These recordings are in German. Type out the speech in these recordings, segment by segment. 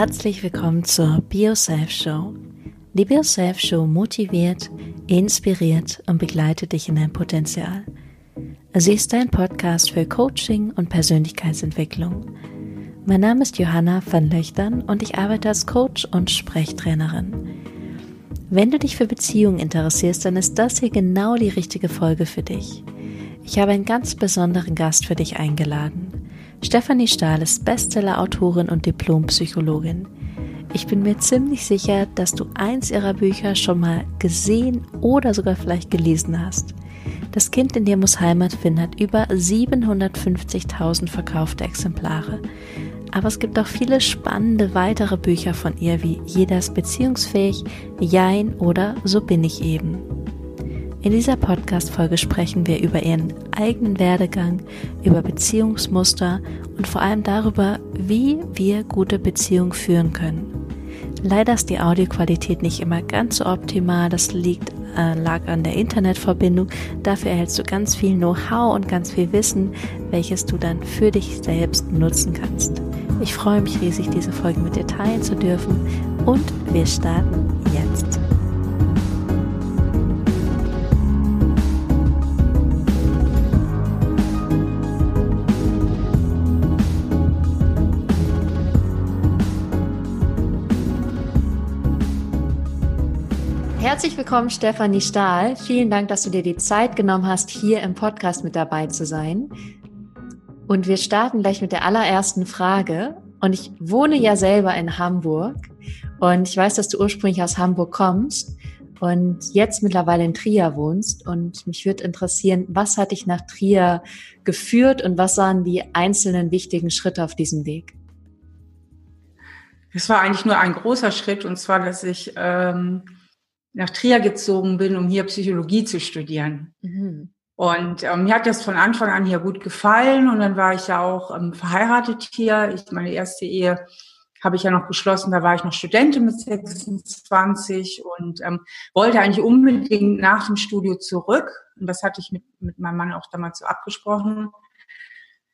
Herzlich willkommen zur BioSelf Show. Die BioSelf Show motiviert, inspiriert und begleitet dich in dein Potenzial. Sie ist dein Podcast für Coaching und Persönlichkeitsentwicklung. Mein Name ist Johanna van Löchtern und ich arbeite als Coach und Sprechtrainerin. Wenn du dich für Beziehungen interessierst, dann ist das hier genau die richtige Folge für dich. Ich habe einen ganz besonderen Gast für dich eingeladen. Stefanie Stahl ist Bestseller-Autorin und Diplompsychologin. Ich bin mir ziemlich sicher, dass du eins ihrer Bücher schon mal gesehen oder sogar vielleicht gelesen hast. Das Kind in dir muss Heimat finden hat über 750.000 verkaufte Exemplare. Aber es gibt auch viele spannende weitere Bücher von ihr wie Jeder ist beziehungsfähig, Jein oder So bin ich eben. In dieser Podcast-Folge sprechen wir über ihren eigenen Werdegang, über Beziehungsmuster und vor allem darüber, wie wir gute Beziehungen führen können. Leider ist die Audioqualität nicht immer ganz so optimal. Das liegt, äh, lag an der Internetverbindung. Dafür erhältst du ganz viel Know-how und ganz viel Wissen, welches du dann für dich selbst nutzen kannst. Ich freue mich riesig, diese Folge mit dir teilen zu dürfen und wir starten jetzt. Herzlich willkommen, Stefanie Stahl. Vielen Dank, dass du dir die Zeit genommen hast, hier im Podcast mit dabei zu sein. Und wir starten gleich mit der allerersten Frage. Und ich wohne ja selber in Hamburg. Und ich weiß, dass du ursprünglich aus Hamburg kommst und jetzt mittlerweile in Trier wohnst. Und mich würde interessieren, was hat dich nach Trier geführt und was waren die einzelnen wichtigen Schritte auf diesem Weg? Es war eigentlich nur ein großer Schritt, und zwar, dass ich ähm, nach Trier gezogen bin, um hier Psychologie zu studieren. Mhm. Und ähm, mir hat das von Anfang an hier gut gefallen und dann war ich ja auch ähm, verheiratet hier. Ich, meine erste Ehe habe ich ja noch geschlossen, da war ich noch Studentin mit 26 und ähm, wollte eigentlich unbedingt nach dem Studio zurück. Und das hatte ich mit, mit meinem Mann auch damals so abgesprochen.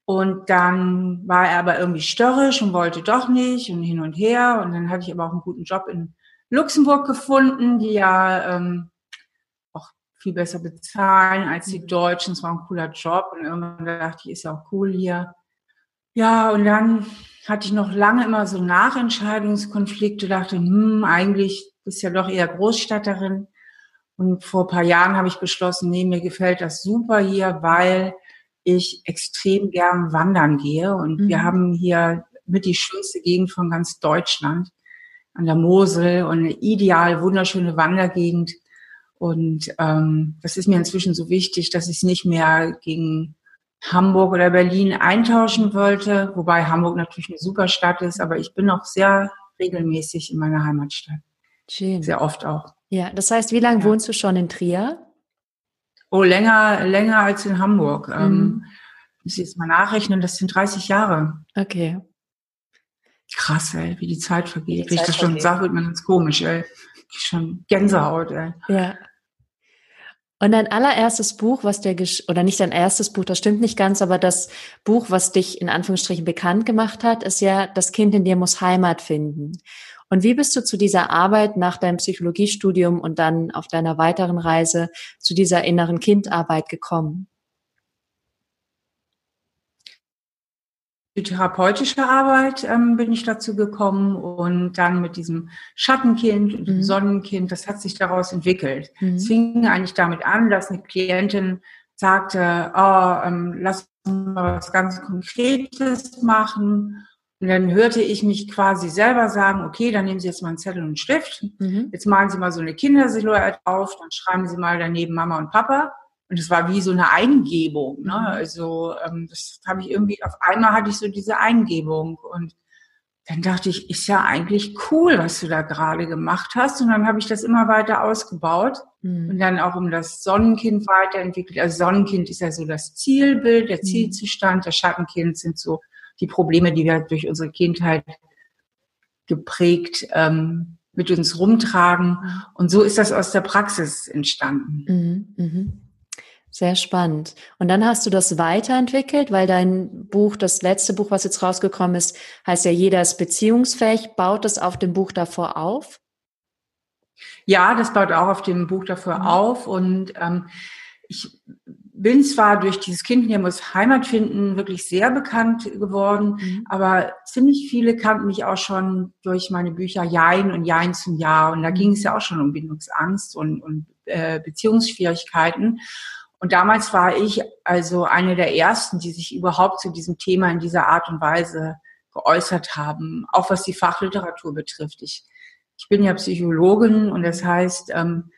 Und dann war er aber irgendwie störrisch und wollte doch nicht und hin und her. Und dann hatte ich aber auch einen guten Job in Luxemburg gefunden, die ja ähm, auch viel besser bezahlen als die mhm. Deutschen. Es war ein cooler Job und irgendwann dachte ich, ist ja auch cool hier. Ja, und dann hatte ich noch lange immer so Nachentscheidungskonflikte, dachte, hm, eigentlich bist ja doch eher Großstatterin. Und vor ein paar Jahren habe ich beschlossen, nee, mir gefällt das super hier, weil ich extrem gern wandern gehe. Und mhm. wir haben hier mit die schönste Gegend von ganz Deutschland an der Mosel und eine ideal wunderschöne Wandergegend. Und ähm, das ist mir inzwischen so wichtig, dass ich es nicht mehr gegen Hamburg oder Berlin eintauschen wollte, wobei Hamburg natürlich eine super Stadt ist, aber ich bin auch sehr regelmäßig in meiner Heimatstadt. Schön. Sehr oft auch. Ja, das heißt, wie lange ja. wohnst du schon in Trier? Oh, länger, länger als in Hamburg. Mhm. Ähm, muss ich jetzt mal nachrechnen, das sind 30 Jahre. Okay. Krass, ey, wie die Zeit vergeht. Wie ich das schon sage, wird man ganz komisch, ey. Schon Gänsehaut, ey. Ja. Und dein allererstes Buch, was der, oder nicht dein erstes Buch, das stimmt nicht ganz, aber das Buch, was dich in Anführungsstrichen bekannt gemacht hat, ist ja Das Kind in dir muss Heimat finden. Und wie bist du zu dieser Arbeit nach deinem Psychologiestudium und dann auf deiner weiteren Reise zu dieser inneren Kindarbeit gekommen? Die therapeutische Arbeit ähm, bin ich dazu gekommen und dann mit diesem Schattenkind und dem mhm. Sonnenkind, das hat sich daraus entwickelt. Mhm. Es fing eigentlich damit an, dass eine Klientin sagte, oh, ähm, lass uns mal was ganz Konkretes machen. Und dann hörte ich mich quasi selber sagen, okay, dann nehmen Sie jetzt mal einen Zettel und einen Stift. Mhm. Jetzt malen Sie mal so eine Kindersilhouette auf, dann schreiben Sie mal daneben Mama und Papa. Und es war wie so eine Eingebung. Ne? Mhm. Also ähm, das habe ich irgendwie, auf einmal hatte ich so diese Eingebung. Und dann dachte ich, ist ja eigentlich cool, was du da gerade gemacht hast. Und dann habe ich das immer weiter ausgebaut mhm. und dann auch um das Sonnenkind weiterentwickelt. Also Sonnenkind ist ja so das Zielbild, der mhm. Zielzustand. Das Schattenkind sind so die Probleme, die wir durch unsere Kindheit geprägt ähm, mit uns rumtragen. Mhm. Und so ist das aus der Praxis entstanden. Mhm. Mhm. Sehr spannend. Und dann hast du das weiterentwickelt, weil dein Buch, das letzte Buch, was jetzt rausgekommen ist, heißt ja, jeder ist beziehungsfähig. Baut das auf dem Buch davor auf? Ja, das baut auch auf dem Buch davor mhm. auf. Und ähm, ich bin zwar durch dieses Kind hier muss Heimat finden wirklich sehr bekannt geworden, mhm. aber ziemlich viele kannten mich auch schon durch meine Bücher Jein und Jein zum Jahr. Und da ging es ja auch schon um Bindungsangst und, und äh, Beziehungsschwierigkeiten. Und damals war ich also eine der ersten, die sich überhaupt zu diesem Thema in dieser Art und Weise geäußert haben, auch was die Fachliteratur betrifft. Ich, ich bin ja Psychologin und das heißt, ähm,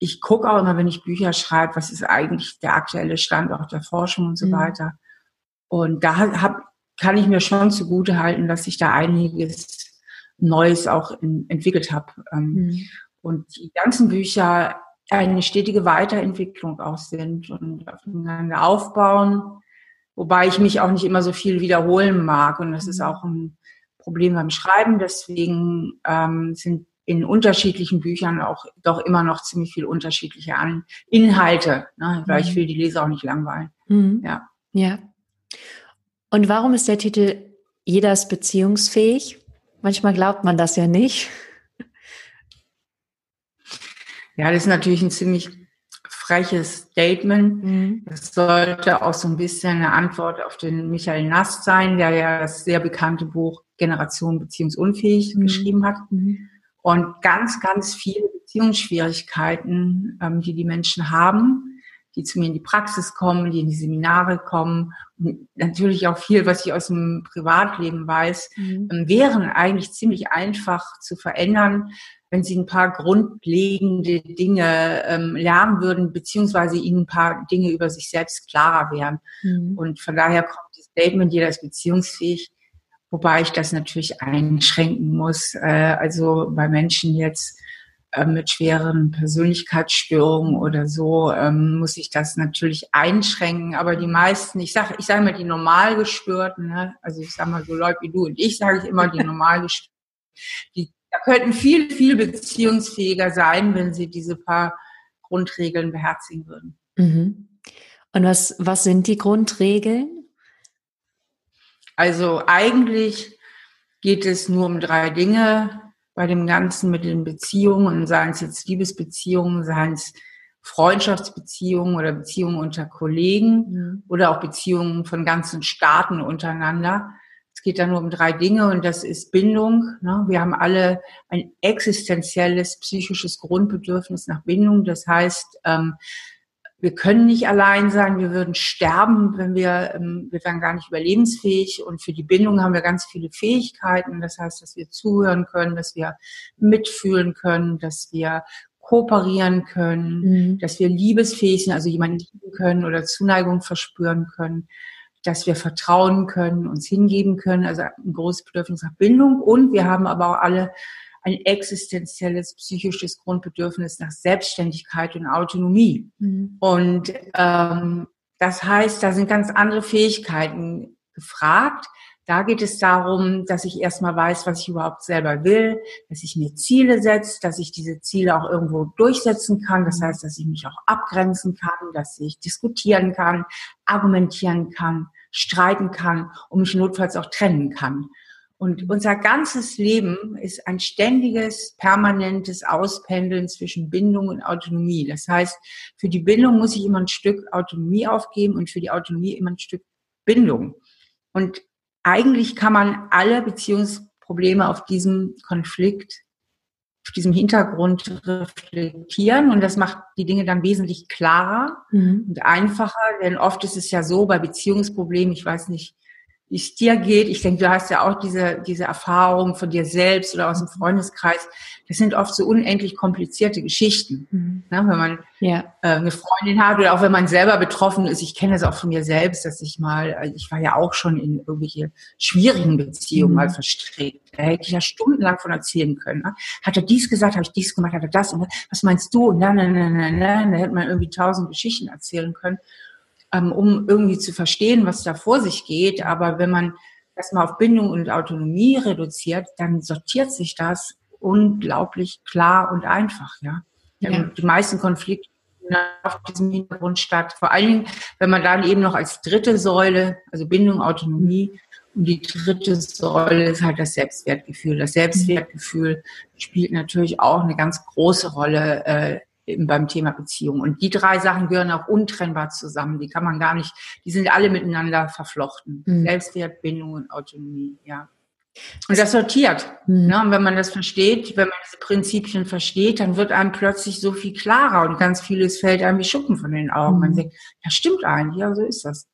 ich gucke auch immer, wenn ich Bücher schreibe, was ist eigentlich der aktuelle Stand auch der Forschung und so mhm. weiter. Und da hab, kann ich mir schon zugute halten, dass ich da einiges Neues auch in, entwickelt habe. Ähm, mhm. Und die ganzen Bücher eine stetige Weiterentwicklung auch sind und aufeinander aufbauen, wobei ich mich auch nicht immer so viel wiederholen mag. Und das ist mhm. auch ein Problem beim Schreiben. Deswegen ähm, sind in unterschiedlichen Büchern auch doch immer noch ziemlich viel unterschiedliche Inhalte, ne? weil ich mhm. will die Leser auch nicht langweilen. Mhm. Ja. Ja. Und warum ist der Titel Jeder ist beziehungsfähig? Manchmal glaubt man das ja nicht. Ja, das ist natürlich ein ziemlich freches Statement. Mhm. Das sollte auch so ein bisschen eine Antwort auf den Michael Nast sein, der ja das sehr bekannte Buch Generation beziehungsunfähig mhm. geschrieben hat. Mhm. Und ganz, ganz viele Beziehungsschwierigkeiten, ähm, die die Menschen haben, die zu mir in die Praxis kommen, die in die Seminare kommen, und natürlich auch viel, was ich aus dem Privatleben weiß, mhm. ähm, wären eigentlich ziemlich einfach zu verändern, wenn sie ein paar grundlegende Dinge ähm, lernen würden, beziehungsweise ihnen ein paar Dinge über sich selbst klarer wären. Mhm. Und von daher kommt das Statement, jeder ist beziehungsfähig, wobei ich das natürlich einschränken muss. Äh, also bei Menschen jetzt äh, mit schweren Persönlichkeitsstörungen oder so ähm, muss ich das natürlich einschränken. Aber die meisten, ich sage ich sag mal die Normalgestörten, ne? also ich sage mal so Leute wie du und ich, sage ich immer die Normalgestörten, die könnten viel, viel beziehungsfähiger sein, wenn sie diese paar Grundregeln beherzigen würden. Mhm. Und was, was sind die Grundregeln? Also eigentlich geht es nur um drei Dinge bei dem Ganzen mit den Beziehungen, seien es jetzt Liebesbeziehungen, seien es Freundschaftsbeziehungen oder Beziehungen unter Kollegen mhm. oder auch Beziehungen von ganzen Staaten untereinander. Es geht da nur um drei Dinge und das ist Bindung. Ne? Wir haben alle ein existenzielles psychisches Grundbedürfnis nach Bindung. Das heißt, ähm, wir können nicht allein sein, wir würden sterben, wenn wir, ähm, wir wären gar nicht überlebensfähig. Und für die Bindung haben wir ganz viele Fähigkeiten. Das heißt, dass wir zuhören können, dass wir mitfühlen können, dass wir kooperieren können, mhm. dass wir liebesfähig sind, also jemanden lieben können oder Zuneigung verspüren können dass wir vertrauen können, uns hingeben können, also ein großes Bedürfnis nach Bindung. Und wir haben aber auch alle ein existenzielles psychisches Grundbedürfnis nach Selbstständigkeit und Autonomie. Mhm. Und ähm, das heißt, da sind ganz andere Fähigkeiten gefragt. Da geht es darum, dass ich erstmal weiß, was ich überhaupt selber will, dass ich mir Ziele setze, dass ich diese Ziele auch irgendwo durchsetzen kann. Das heißt, dass ich mich auch abgrenzen kann, dass ich diskutieren kann, argumentieren kann, streiten kann und mich notfalls auch trennen kann. Und unser ganzes Leben ist ein ständiges, permanentes Auspendeln zwischen Bindung und Autonomie. Das heißt, für die Bindung muss ich immer ein Stück Autonomie aufgeben und für die Autonomie immer ein Stück Bindung. Und eigentlich kann man alle Beziehungsprobleme auf diesem Konflikt, auf diesem Hintergrund reflektieren und das macht die Dinge dann wesentlich klarer mhm. und einfacher, denn oft ist es ja so bei Beziehungsproblemen, ich weiß nicht, wie es dir geht. Ich denke, du hast ja auch diese, diese Erfahrung von dir selbst oder aus dem Freundeskreis. Das sind oft so unendlich komplizierte Geschichten. Mhm. Ne, wenn man ja. äh, eine Freundin hat oder auch wenn man selber betroffen ist. Ich kenne das auch von mir selbst, dass ich mal, äh, ich war ja auch schon in irgendwelche schwierigen Beziehungen mhm. mal verstrickt. Da hätte ich ja stundenlang von erzählen können. Ne? Hat er dies gesagt, habe ich dies gemacht, hat er das und was meinst du? Und dann, dann, dann, dann, dann, da hätte man irgendwie tausend Geschichten erzählen können ähm, um irgendwie zu verstehen, was da vor sich geht. Aber wenn man das mal auf Bindung und Autonomie reduziert, dann sortiert sich das unglaublich klar und einfach, ja. ja. Die meisten Konflikte auf diesem Hintergrund statt. Vor allen Dingen, wenn man dann eben noch als dritte Säule, also Bindung, Autonomie, und die dritte Säule ist halt das Selbstwertgefühl. Das Selbstwertgefühl spielt natürlich auch eine ganz große Rolle äh, beim Thema Beziehung. Und die drei Sachen gehören auch untrennbar zusammen. Die kann man gar nicht, die sind alle miteinander verflochten. Mhm. Selbstwert, Bindung und Autonomie, ja. Und das sortiert. Mhm. Ne? Und wenn man das versteht, wenn man diese Prinzipien versteht, dann wird einem plötzlich so viel klarer und ganz vieles fällt einem wie Schuppen von den Augen. Mhm. Man denkt, ja, stimmt eigentlich, ja, so ist das.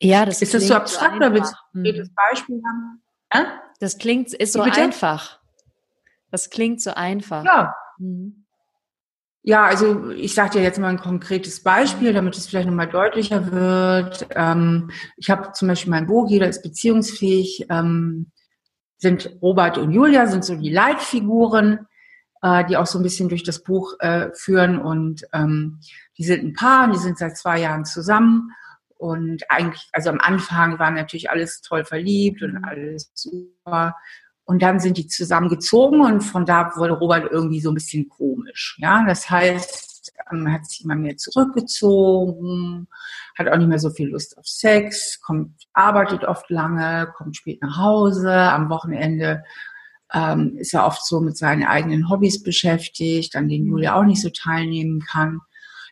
Ja, das ist das so abstrakt oder willst du ein konkretes Beispiel haben? Ja? Das klingt, ist so einfach. Das klingt so einfach. Ja. Mhm. Ja, also ich sage dir jetzt mal ein konkretes Beispiel, damit es vielleicht nochmal deutlicher wird. Ähm, ich habe zum Beispiel mein Buch, jeder ist beziehungsfähig, ähm, sind Robert und Julia, sind so die Leitfiguren, äh, die auch so ein bisschen durch das Buch äh, führen. Und ähm, die sind ein Paar, die sind seit zwei Jahren zusammen. Und eigentlich, also am Anfang war natürlich alles toll verliebt und alles super. Und dann sind die zusammengezogen und von da wurde Robert irgendwie so ein bisschen komisch. Ja, das heißt, man hat sich immer mehr zurückgezogen, hat auch nicht mehr so viel Lust auf Sex, kommt, arbeitet oft lange, kommt spät nach Hause, am Wochenende ähm, ist er oft so mit seinen eigenen Hobbys beschäftigt, an denen Julia auch nicht so teilnehmen kann.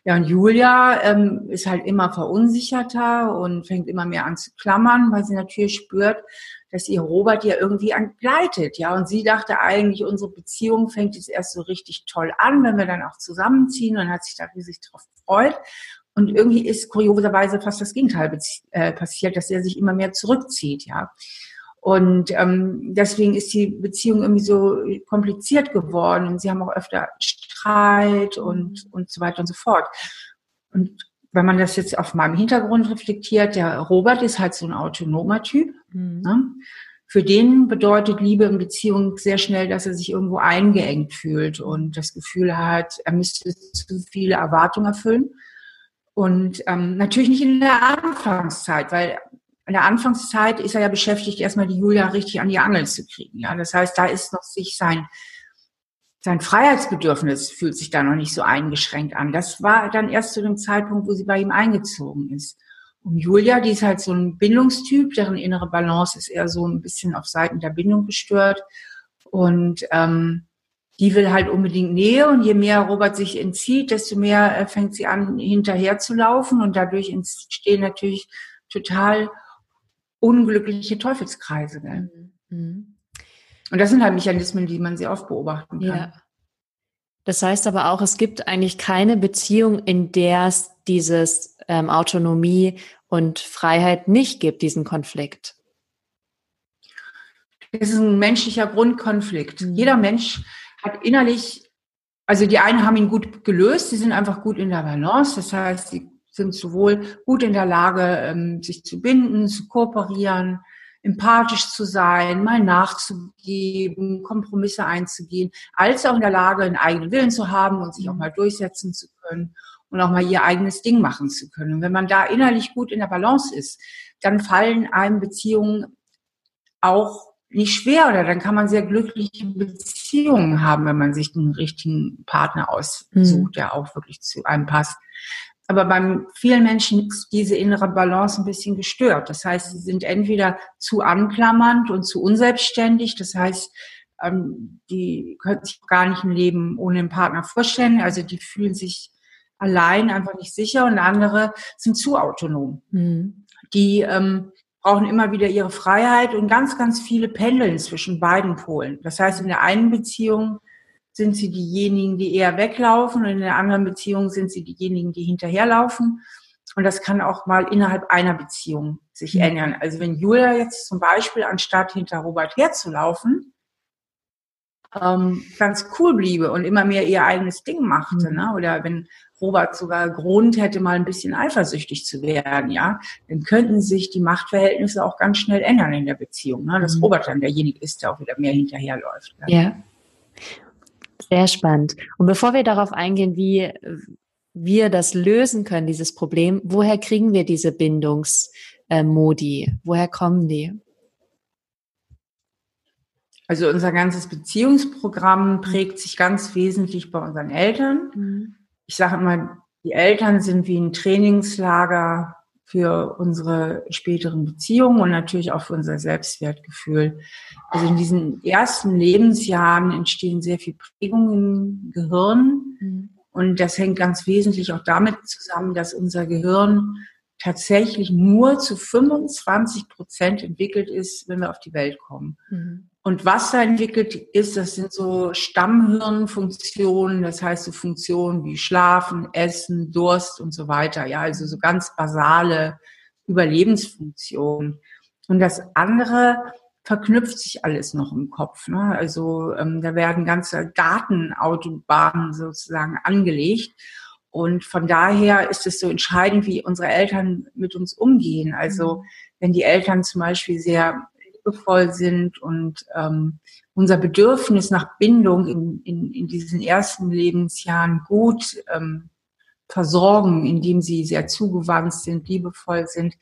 Ja, und Julia ähm, ist halt immer verunsicherter und fängt immer mehr an zu klammern, weil sie natürlich spürt, dass ihr Robert ja irgendwie entgleitet, ja. Und sie dachte eigentlich, unsere Beziehung fängt jetzt erst so richtig toll an, wenn wir dann auch zusammenziehen und hat sich da riesig drauf gefreut. Und irgendwie ist kurioserweise fast das Gegenteil äh, passiert, dass er sich immer mehr zurückzieht, ja. Und ähm, deswegen ist die Beziehung irgendwie so kompliziert geworden und sie haben auch öfter Streit und, und so weiter und so fort. Und wenn man das jetzt auf meinem Hintergrund reflektiert, der Robert ist halt so ein autonomer Typ. Mhm. Ne? Für den bedeutet Liebe in Beziehung sehr schnell, dass er sich irgendwo eingeengt fühlt und das Gefühl hat, er müsste zu viele Erwartungen erfüllen. Und ähm, natürlich nicht in der Anfangszeit, weil in der Anfangszeit ist er ja beschäftigt, erstmal die Julia richtig an die Angel zu kriegen. Ja, das heißt, da ist noch sich sein sein Freiheitsbedürfnis fühlt sich da noch nicht so eingeschränkt an. Das war dann erst zu dem Zeitpunkt, wo sie bei ihm eingezogen ist. Und Julia, die ist halt so ein Bindungstyp, deren innere Balance ist eher so ein bisschen auf Seiten der Bindung gestört. Und ähm, die will halt unbedingt Nähe und je mehr Robert sich entzieht, desto mehr äh, fängt sie an, hinterher zu laufen und dadurch entstehen natürlich total unglückliche Teufelskreise. Gell? Mhm. Und das sind halt Mechanismen, die man sehr oft beobachten kann. Ja. Das heißt aber auch, es gibt eigentlich keine Beziehung, in der es dieses ähm, Autonomie und Freiheit nicht gibt, diesen Konflikt. Es ist ein menschlicher Grundkonflikt. Mhm. Jeder Mensch hat innerlich, also die einen haben ihn gut gelöst, sie sind einfach gut in der Balance. Das heißt, sie sind sowohl gut in der Lage, ähm, sich zu binden, zu kooperieren, empathisch zu sein, mal nachzugeben, Kompromisse einzugehen, als auch in der Lage, einen eigenen Willen zu haben und sich auch mal durchsetzen zu können und auch mal ihr eigenes Ding machen zu können. Und wenn man da innerlich gut in der Balance ist, dann fallen einem Beziehungen auch nicht schwer oder dann kann man sehr glückliche Beziehungen haben, wenn man sich einen richtigen Partner aussucht, mhm. der auch wirklich zu einem passt. Aber beim vielen Menschen ist diese innere Balance ein bisschen gestört. Das heißt, sie sind entweder zu anklammernd und zu unselbstständig. Das heißt, ähm, die können sich gar nicht ein Leben ohne einen Partner vorstellen. Also die fühlen sich allein einfach nicht sicher und andere sind zu autonom. Mhm. Die ähm, brauchen immer wieder ihre Freiheit und ganz, ganz viele pendeln zwischen beiden Polen. Das heißt, in der einen Beziehung sind sie diejenigen, die eher weglaufen und in der anderen Beziehung sind sie diejenigen, die hinterherlaufen. Und das kann auch mal innerhalb einer Beziehung sich mhm. ändern. Also wenn Julia jetzt zum Beispiel anstatt hinter Robert herzulaufen, ähm, ganz cool bliebe und immer mehr ihr eigenes Ding machte, mhm. ne? oder wenn Robert sogar Grund hätte, mal ein bisschen eifersüchtig zu werden, ja, dann könnten sich die Machtverhältnisse auch ganz schnell ändern in der Beziehung, ne? dass mhm. Robert dann derjenige ist, der auch wieder mehr hinterherläuft. Ja. ja. Sehr spannend. Und bevor wir darauf eingehen, wie wir das lösen können, dieses Problem, woher kriegen wir diese Bindungsmodi? Woher kommen die? Also unser ganzes Beziehungsprogramm prägt sich ganz wesentlich bei unseren Eltern. Mhm. ich sage immer, die Eltern sind wie ein Trainingslager für unsere späteren Beziehungen und natürlich auch für unser Selbstwertgefühl. Also in diesen ersten Lebensjahren entstehen sehr viel Prägungen im Gehirn. Mhm. Und das hängt ganz wesentlich auch damit zusammen, dass unser Gehirn tatsächlich nur zu 25 Prozent entwickelt ist, wenn wir auf die Welt kommen. Mhm. Und was da entwickelt ist, das sind so Stammhirnfunktionen, das heißt so Funktionen wie Schlafen, Essen, Durst und so weiter. Ja, also so ganz basale Überlebensfunktionen. Und das andere verknüpft sich alles noch im Kopf. Ne? Also ähm, da werden ganze Datenautobahnen sozusagen angelegt. Und von daher ist es so entscheidend, wie unsere Eltern mit uns umgehen. Also wenn die Eltern zum Beispiel sehr liebevoll sind und ähm, unser Bedürfnis nach Bindung in, in, in diesen ersten Lebensjahren gut ähm, versorgen, indem sie sehr zugewandt sind, liebevoll sind,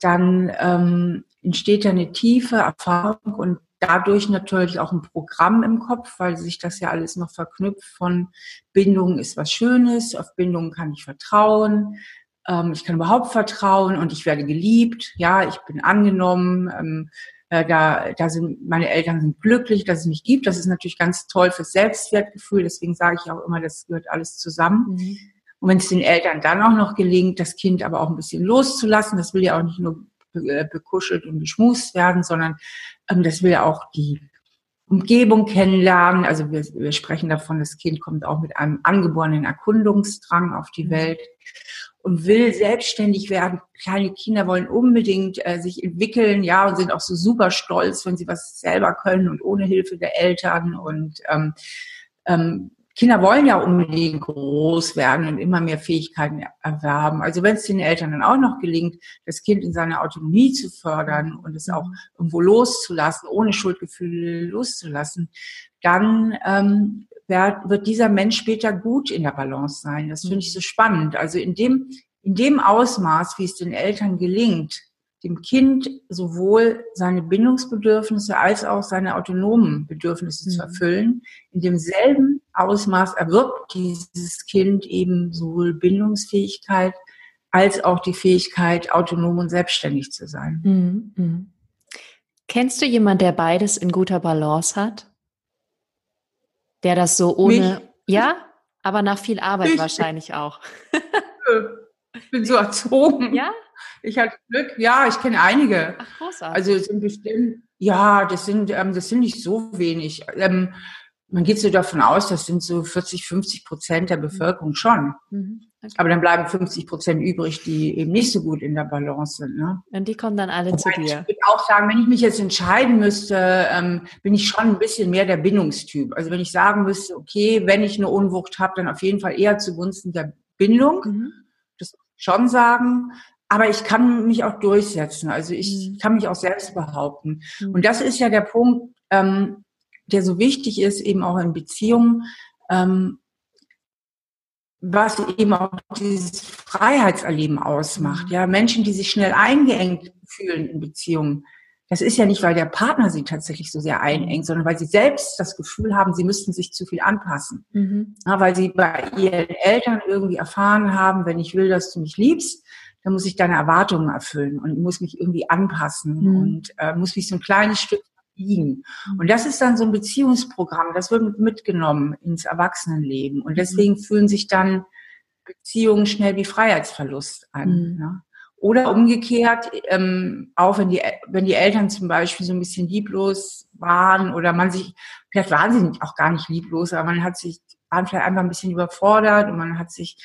dann ähm, entsteht eine tiefe Erfahrung und dadurch natürlich auch ein Programm im Kopf, weil sich das ja alles noch verknüpft von Bindung ist was Schönes, auf Bindung kann ich vertrauen, ähm, ich kann überhaupt vertrauen und ich werde geliebt, ja, ich bin angenommen, ähm, äh, da, da sind meine Eltern sind glücklich, dass es mich gibt. Das ist natürlich ganz toll fürs Selbstwertgefühl. Deswegen sage ich auch immer, das gehört alles zusammen. Mhm. Und wenn es den Eltern dann auch noch gelingt, das Kind aber auch ein bisschen loszulassen, das will ja auch nicht nur äh, bekuschelt und geschmust werden, sondern ähm, das will ja auch die Umgebung kennenlernen. Also wir, wir sprechen davon, das Kind kommt auch mit einem angeborenen Erkundungsdrang auf die mhm. Welt und will selbstständig werden. Kleine Kinder wollen unbedingt äh, sich entwickeln, ja, und sind auch so super stolz, wenn sie was selber können und ohne Hilfe der Eltern. Und ähm, ähm, Kinder wollen ja unbedingt groß werden und immer mehr Fähigkeiten erwerben. Also wenn es den Eltern dann auch noch gelingt, das Kind in seiner Autonomie zu fördern und es auch irgendwo loszulassen, ohne Schuldgefühle loszulassen, dann ähm, wird dieser Mensch später gut in der Balance sein. Das finde ich so spannend. Also in dem, in dem Ausmaß, wie es den Eltern gelingt, dem Kind sowohl seine Bindungsbedürfnisse als auch seine autonomen Bedürfnisse mhm. zu erfüllen, in demselben Ausmaß erwirbt dieses Kind eben sowohl Bindungsfähigkeit als auch die Fähigkeit, autonom und selbstständig zu sein. Mhm. mhm. Kennst du jemanden, der beides in guter Balance hat? Der das so ohne, Mich? ja, aber nach viel Arbeit ich. wahrscheinlich auch. ich bin so erzogen. Ja? Ich hatte Glück. Ja, ich kenne einige. Ach, großartig. Also es sind bestimmt, ja, das sind, ähm, das sind nicht so wenig. Ähm, man geht so davon aus, das sind so 40, 50 Prozent der mhm. Bevölkerung schon. Mhm. Aber dann bleiben 50 Prozent übrig, die eben nicht so gut in der Balance sind. Ne? Und die kommen dann alle Wobei zu dir. Ich würde auch sagen, wenn ich mich jetzt entscheiden müsste, ähm, bin ich schon ein bisschen mehr der Bindungstyp. Also wenn ich sagen müsste, okay, wenn ich eine Unwucht habe, dann auf jeden Fall eher zugunsten der Bindung. Mhm. Das schon sagen. Aber ich kann mich auch durchsetzen. Also ich mhm. kann mich auch selbst behaupten. Mhm. Und das ist ja der Punkt, ähm, der so wichtig ist, eben auch in Beziehungen, ähm, was eben auch dieses Freiheitserleben ausmacht. Mhm. Ja, Menschen, die sich schnell eingeengt fühlen in Beziehungen. Das ist ja nicht, weil der Partner sie tatsächlich so sehr einengt, sondern weil sie selbst das Gefühl haben, sie müssten sich zu viel anpassen. Mhm. Ja, weil sie bei ihren Eltern irgendwie erfahren haben, wenn ich will, dass du mich liebst, dann muss ich deine Erwartungen erfüllen und muss mich irgendwie anpassen mhm. und äh, muss mich so ein kleines Stück liegen. Und das ist dann so ein Beziehungsprogramm, das wird mitgenommen ins Erwachsenenleben. Und deswegen mhm. fühlen sich dann Beziehungen schnell wie Freiheitsverlust an. Mhm. Ne? Oder umgekehrt, ähm, auch wenn die, wenn die Eltern zum Beispiel so ein bisschen lieblos waren oder man sich, vielleicht waren sie auch gar nicht lieblos, aber man hat sich, waren vielleicht einfach ein bisschen überfordert und man hat sich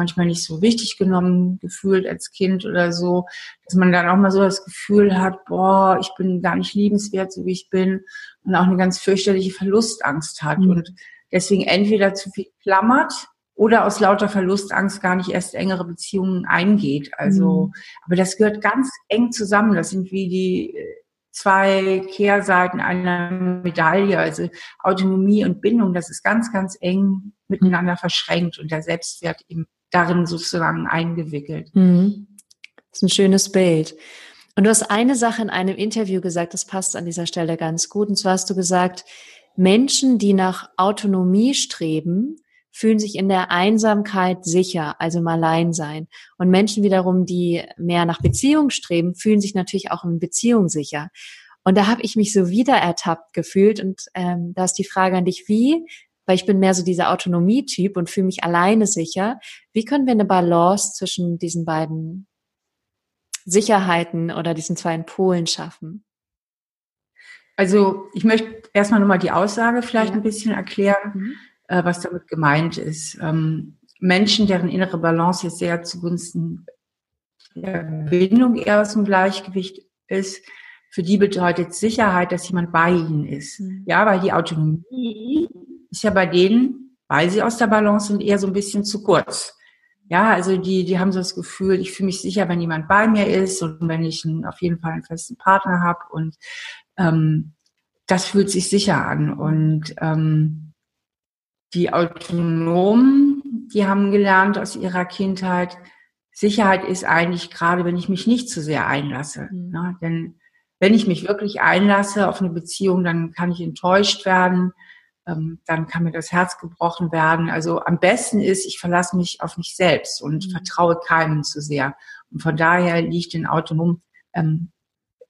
manchmal nicht so wichtig genommen gefühlt als Kind oder so, dass man dann auch mal so das Gefühl hat, boah, ich bin gar nicht liebenswert, so wie ich bin und auch eine ganz fürchterliche Verlustangst hat mhm. und deswegen entweder zu viel klammert oder aus lauter Verlustangst gar nicht erst engere Beziehungen eingeht. Also, mhm. aber das gehört ganz eng zusammen. Das sind wie die äh, zwei Kehrseiten einer Medaille. Also Autonomie und Bindung, das ist ganz, ganz eng miteinander verschränkt und der Selbstwert eben darin sozusagen eingewickelt. Mhm. Das ist ein schönes Bild. Und du hast eine Sache in einem Interview gesagt, das passt an dieser Stelle ganz gut. Und zwar hast du gesagt, Menschen, die nach Autonomie streben, fühlen sich in der Einsamkeit sicher, also im Alleinsein. Und Menschen wiederum, die mehr nach Beziehung streben, fühlen sich natürlich auch in Beziehung sicher. Und da habe ich mich so wieder ertappt gefühlt. Und ähm, da ist die Frage an dich, wie, weil ich bin mehr so dieser Autonomie-Typ und fühle mich alleine sicher, wie können wir eine Balance zwischen diesen beiden Sicherheiten oder diesen zwei Polen schaffen? Also ich möchte erstmal nochmal die Aussage vielleicht ja. ein bisschen erklären, mhm. äh, was damit gemeint ist. Ähm, Menschen, deren innere Balance jetzt sehr zugunsten der Bindung eher aus dem Gleichgewicht ist, für die bedeutet Sicherheit, dass jemand bei ihnen ist. Mhm. Ja, weil die Autonomie ist ja bei denen, weil sie aus der Balance sind, eher so ein bisschen zu kurz. Ja, also die, die haben so das Gefühl, ich fühle mich sicher, wenn jemand bei mir ist und wenn ich einen, auf jeden Fall einen festen Partner habe und ähm, das fühlt sich sicher an. Und ähm, die Autonomen, die haben gelernt aus ihrer Kindheit, Sicherheit ist eigentlich gerade, wenn ich mich nicht zu sehr einlasse. Mhm. Ne? Denn wenn ich mich wirklich einlasse auf eine Beziehung, dann kann ich enttäuscht werden, dann kann mir das Herz gebrochen werden. Also am besten ist, ich verlasse mich auf mich selbst und mhm. vertraue keinem zu sehr. Und von daher liegt den Autonomen, ähm,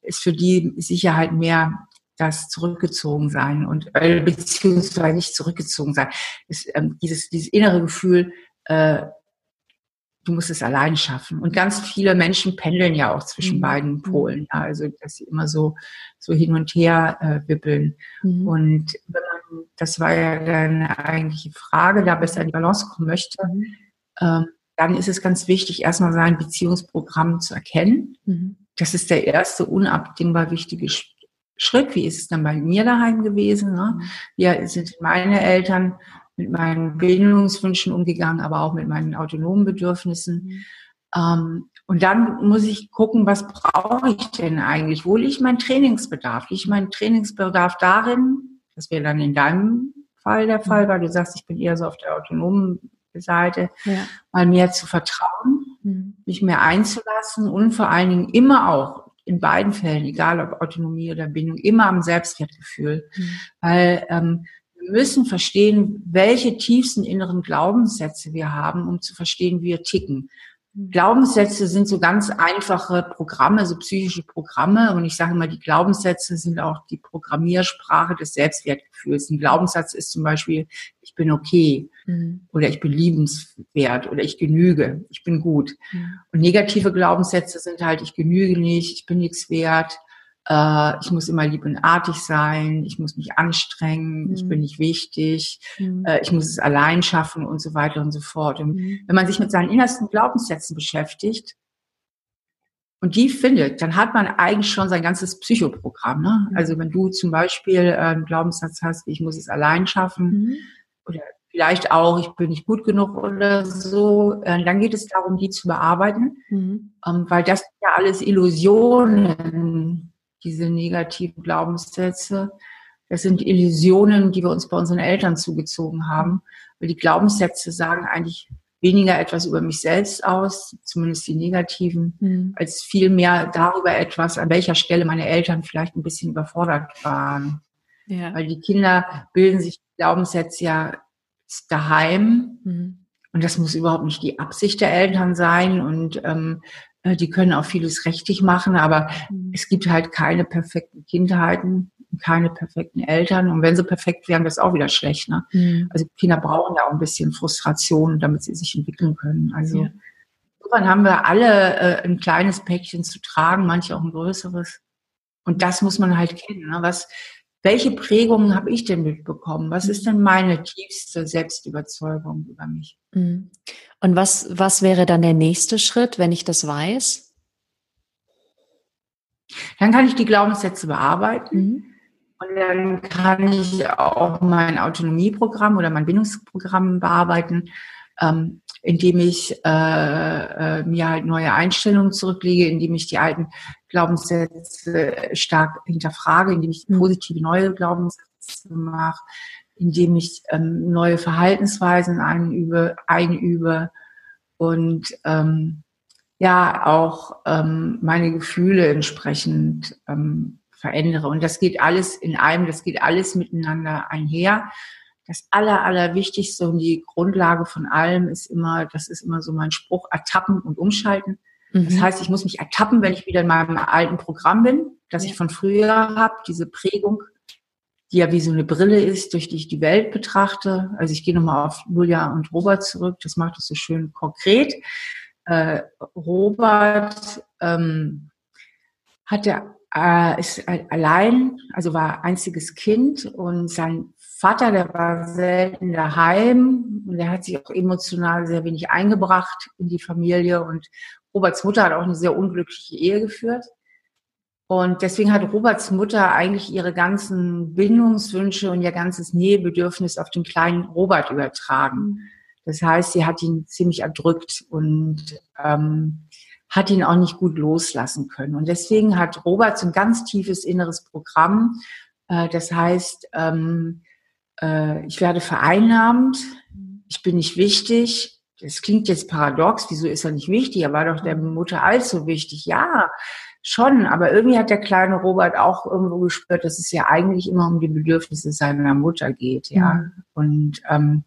ist für die Sicherheit mehr das zurückgezogen sein und äh, beziehungsweise nicht zurückgezogen sein. Ist, ähm, dieses, dieses innere Gefühl, äh, du musst es allein schaffen. Und ganz viele Menschen pendeln ja auch zwischen mhm. beiden mhm. Polen, also dass sie immer so so hin und her äh, wippeln. Mhm. Und wenn das war ja deine eigentliche Frage, da besser in die Balance kommen möchte, mhm. ähm, dann ist es ganz wichtig, erstmal sein Beziehungsprogramm zu erkennen. Mhm. Das ist der erste unabdingbar wichtige Schritt. Wie ist es dann bei mir daheim gewesen? Ne? Mhm. Ja, sind meine Eltern mit meinen Bildungswünschen umgegangen, aber auch mit meinen autonomen Bedürfnissen. Mhm. Ähm, und dann muss ich gucken, was brauche ich denn eigentlich? Wo liegt mein Trainingsbedarf? Liegt mein Trainingsbedarf darin, das wäre dann in deinem Fall der Fall, mhm. weil du sagst, ich bin eher so auf der autonomen Seite, ja. mal mehr zu vertrauen, mhm. mich mehr einzulassen und vor allen Dingen immer auch in beiden Fällen, egal ob Autonomie oder Bindung, immer am Selbstwertgefühl. Mhm. Weil ähm, wir müssen verstehen, welche tiefsten inneren Glaubenssätze wir haben, um zu verstehen, wie wir ticken. Glaubenssätze sind so ganz einfache Programme, so psychische Programme. Und ich sage mal, die Glaubenssätze sind auch die Programmiersprache des Selbstwertgefühls. Ein Glaubenssatz ist zum Beispiel, ich bin okay mhm. oder ich bin liebenswert oder ich genüge, ich bin gut. Mhm. Und negative Glaubenssätze sind halt, ich genüge nicht, ich bin nichts wert, äh, ich muss immer lieb und artig sein, ich muss mich anstrengen, mhm. ich bin nicht wichtig, mhm. äh, ich muss es allein schaffen und so weiter und so fort. Und mhm. wenn man sich mit seinen innersten Glaubenssätzen beschäftigt und die findet, dann hat man eigentlich schon sein ganzes Psychoprogramm. Ne? Mhm. Also wenn du zum Beispiel äh, einen Glaubenssatz hast, ich muss es allein schaffen mhm. oder vielleicht auch, ich bin nicht gut genug oder so, äh, dann geht es darum, die zu bearbeiten, mhm. ähm, weil das ja alles Illusionen diese negativen Glaubenssätze. Das sind Illusionen, die wir uns bei unseren Eltern zugezogen haben. Weil die Glaubenssätze sagen eigentlich weniger etwas über mich selbst aus, zumindest die negativen, mhm. als vielmehr darüber etwas, an welcher Stelle meine Eltern vielleicht ein bisschen überfordert waren. Ja. Weil die Kinder bilden sich Glaubenssätze ja daheim. Mhm. Und das muss überhaupt nicht die Absicht der Eltern sein. Und ähm, äh, die können auch vieles richtig machen, aber mhm. es gibt halt keine perfekten Kindheiten, keine perfekten Eltern. Und wenn sie perfekt wären, wäre es auch wieder schlecht. Ne? Mhm. Also Kinder brauchen ja auch ein bisschen Frustration, damit sie sich entwickeln können. Also ja. irgendwann haben wir alle äh, ein kleines Päckchen zu tragen, manche auch ein größeres. Und das muss man halt kennen. Ne? Was, welche Prägungen habe ich denn mitbekommen? Was ist denn meine tiefste Selbstüberzeugung über mich? Mhm. Und was, was wäre dann der nächste Schritt, wenn ich das weiß? Dann kann ich die Glaubenssätze bearbeiten. Mhm. Und dann kann ich auch mein Autonomieprogramm oder mein Bindungsprogramm bearbeiten, ähm, indem ich äh, äh, mir halt neue Einstellungen zurücklege, indem ich die alten Glaubenssätze stark hinterfrage, indem ich mhm. positive neue Glaubenssätze mache, indem ich ähm, neue Verhaltensweisen einübe, einübe und ähm, ja auch ähm, meine Gefühle entsprechend ähm, verändere. Und das geht alles in einem, das geht alles miteinander einher. Das Aller, Allerwichtigste und die Grundlage von allem ist immer, das ist immer so mein Spruch, ertappen und umschalten. Mhm. Das heißt, ich muss mich ertappen, wenn ich wieder in meinem alten Programm bin, das ich von früher habe, diese Prägung, die ja wie so eine Brille ist, durch die ich die Welt betrachte. Also ich gehe nochmal auf Julia und Robert zurück, das macht es so schön konkret. Äh, Robert ähm, hatte äh, ist allein, also war einziges Kind und sein Vater, der war selten daheim und der hat sich auch emotional sehr wenig eingebracht in die Familie und Roberts Mutter hat auch eine sehr unglückliche Ehe geführt. Und deswegen hat Roberts Mutter eigentlich ihre ganzen Bindungswünsche und ihr ganzes Nähebedürfnis auf den kleinen Robert übertragen. Das heißt, sie hat ihn ziemlich erdrückt und ähm, hat ihn auch nicht gut loslassen können. Und deswegen hat Robert so ein ganz tiefes inneres Programm. Äh, das heißt, ähm, äh, ich werde vereinnahmt, ich bin nicht wichtig. Das klingt jetzt paradox, wieso ist er nicht wichtig? Er war doch der Mutter allzu wichtig. Ja, schon, aber irgendwie hat der kleine Robert auch irgendwo gespürt, dass es ja eigentlich immer um die Bedürfnisse seiner Mutter geht, ja. Mhm. Und ähm,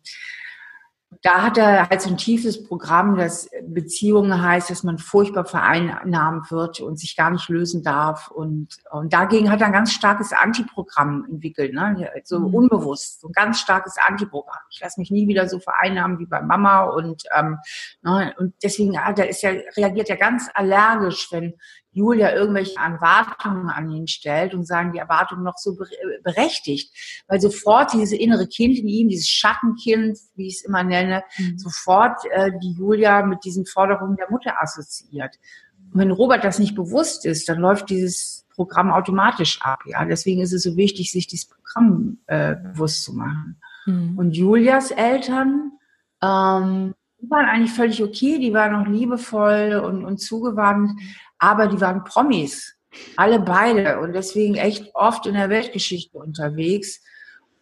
da hat er halt so ein tiefes Programm, das Beziehungen heißt, dass man furchtbar vereinnahmt wird und sich gar nicht lösen darf. Und, und dagegen hat er ein ganz starkes Antiprogramm entwickelt, ne? so mhm. unbewusst, so ein ganz starkes Antiprogramm. Ich lasse mich nie wieder so vereinnahmen wie bei Mama und, ähm, ne? und deswegen hat er, ist ja, reagiert er ganz allergisch, wenn Julia irgendwelche Erwartungen an ihn stellt und sagen die Erwartungen noch so berechtigt, weil sofort dieses innere Kind in ihm, dieses Schattenkind, wie ich es immer nenne, mhm. sofort äh, die Julia mit diesen Forderungen der Mutter assoziiert. Und wenn Robert das nicht bewusst ist, dann läuft dieses Programm automatisch ab. Ja, deswegen ist es so wichtig, sich dieses Programm äh, bewusst zu machen. Mhm. Und Julias Eltern ähm, die waren eigentlich völlig okay, die waren noch liebevoll und, und zugewandt, aber die waren Promis, alle beide und deswegen echt oft in der Weltgeschichte unterwegs.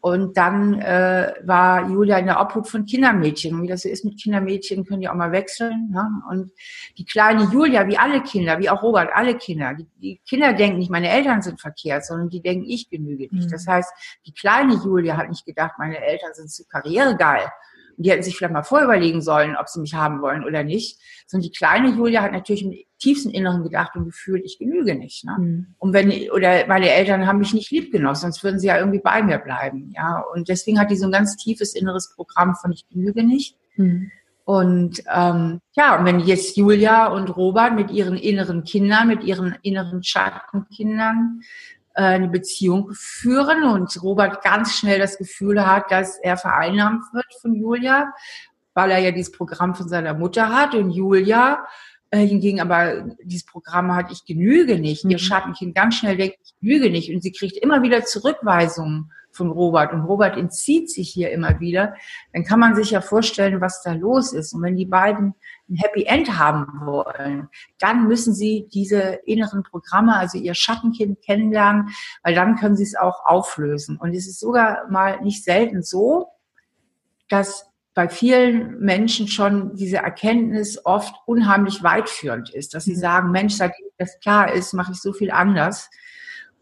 Und dann äh, war Julia in der Obhut von Kindermädchen. Und wie das so ist mit Kindermädchen, können die auch mal wechseln. Ne? Und die kleine Julia, wie alle Kinder, wie auch Robert, alle Kinder, die, die Kinder denken nicht, meine Eltern sind verkehrt, sondern die denken, ich genüge nicht. Mhm. Das heißt, die kleine Julia hat nicht gedacht, meine Eltern sind zu karrieregeil die hätten sich vielleicht mal vorüberlegen sollen, ob sie mich haben wollen oder nicht. Sondern die kleine Julia hat natürlich im tiefsten Inneren gedacht und gefühlt, ich genüge nicht. Ne? Mhm. Und wenn, oder meine Eltern haben mich nicht lieb genossen, sonst würden sie ja irgendwie bei mir bleiben. Ja, und deswegen hat die so ein ganz tiefes inneres Programm von ich genüge nicht. Mhm. Und ähm, ja, und wenn jetzt Julia und Robert mit ihren inneren Kindern, mit ihren inneren Schattenkindern eine Beziehung führen. Und Robert ganz schnell das Gefühl hat, dass er vereinnahmt wird von Julia, weil er ja dieses Programm von seiner Mutter hat. Und Julia äh, hingegen aber dieses Programm hat, ich genüge nicht. Ihr mhm. Schattenkind ganz schnell denkt, ich genüge nicht und sie kriegt immer wieder Zurückweisungen von Robert und Robert entzieht sich hier immer wieder, dann kann man sich ja vorstellen, was da los ist. Und wenn die beiden ein Happy End haben wollen, dann müssen sie diese inneren Programme, also ihr Schattenkind kennenlernen, weil dann können sie es auch auflösen. Und es ist sogar mal nicht selten so, dass bei vielen Menschen schon diese Erkenntnis oft unheimlich weitführend ist, dass sie mhm. sagen, Mensch, seitdem das klar ist, mache ich so viel anders.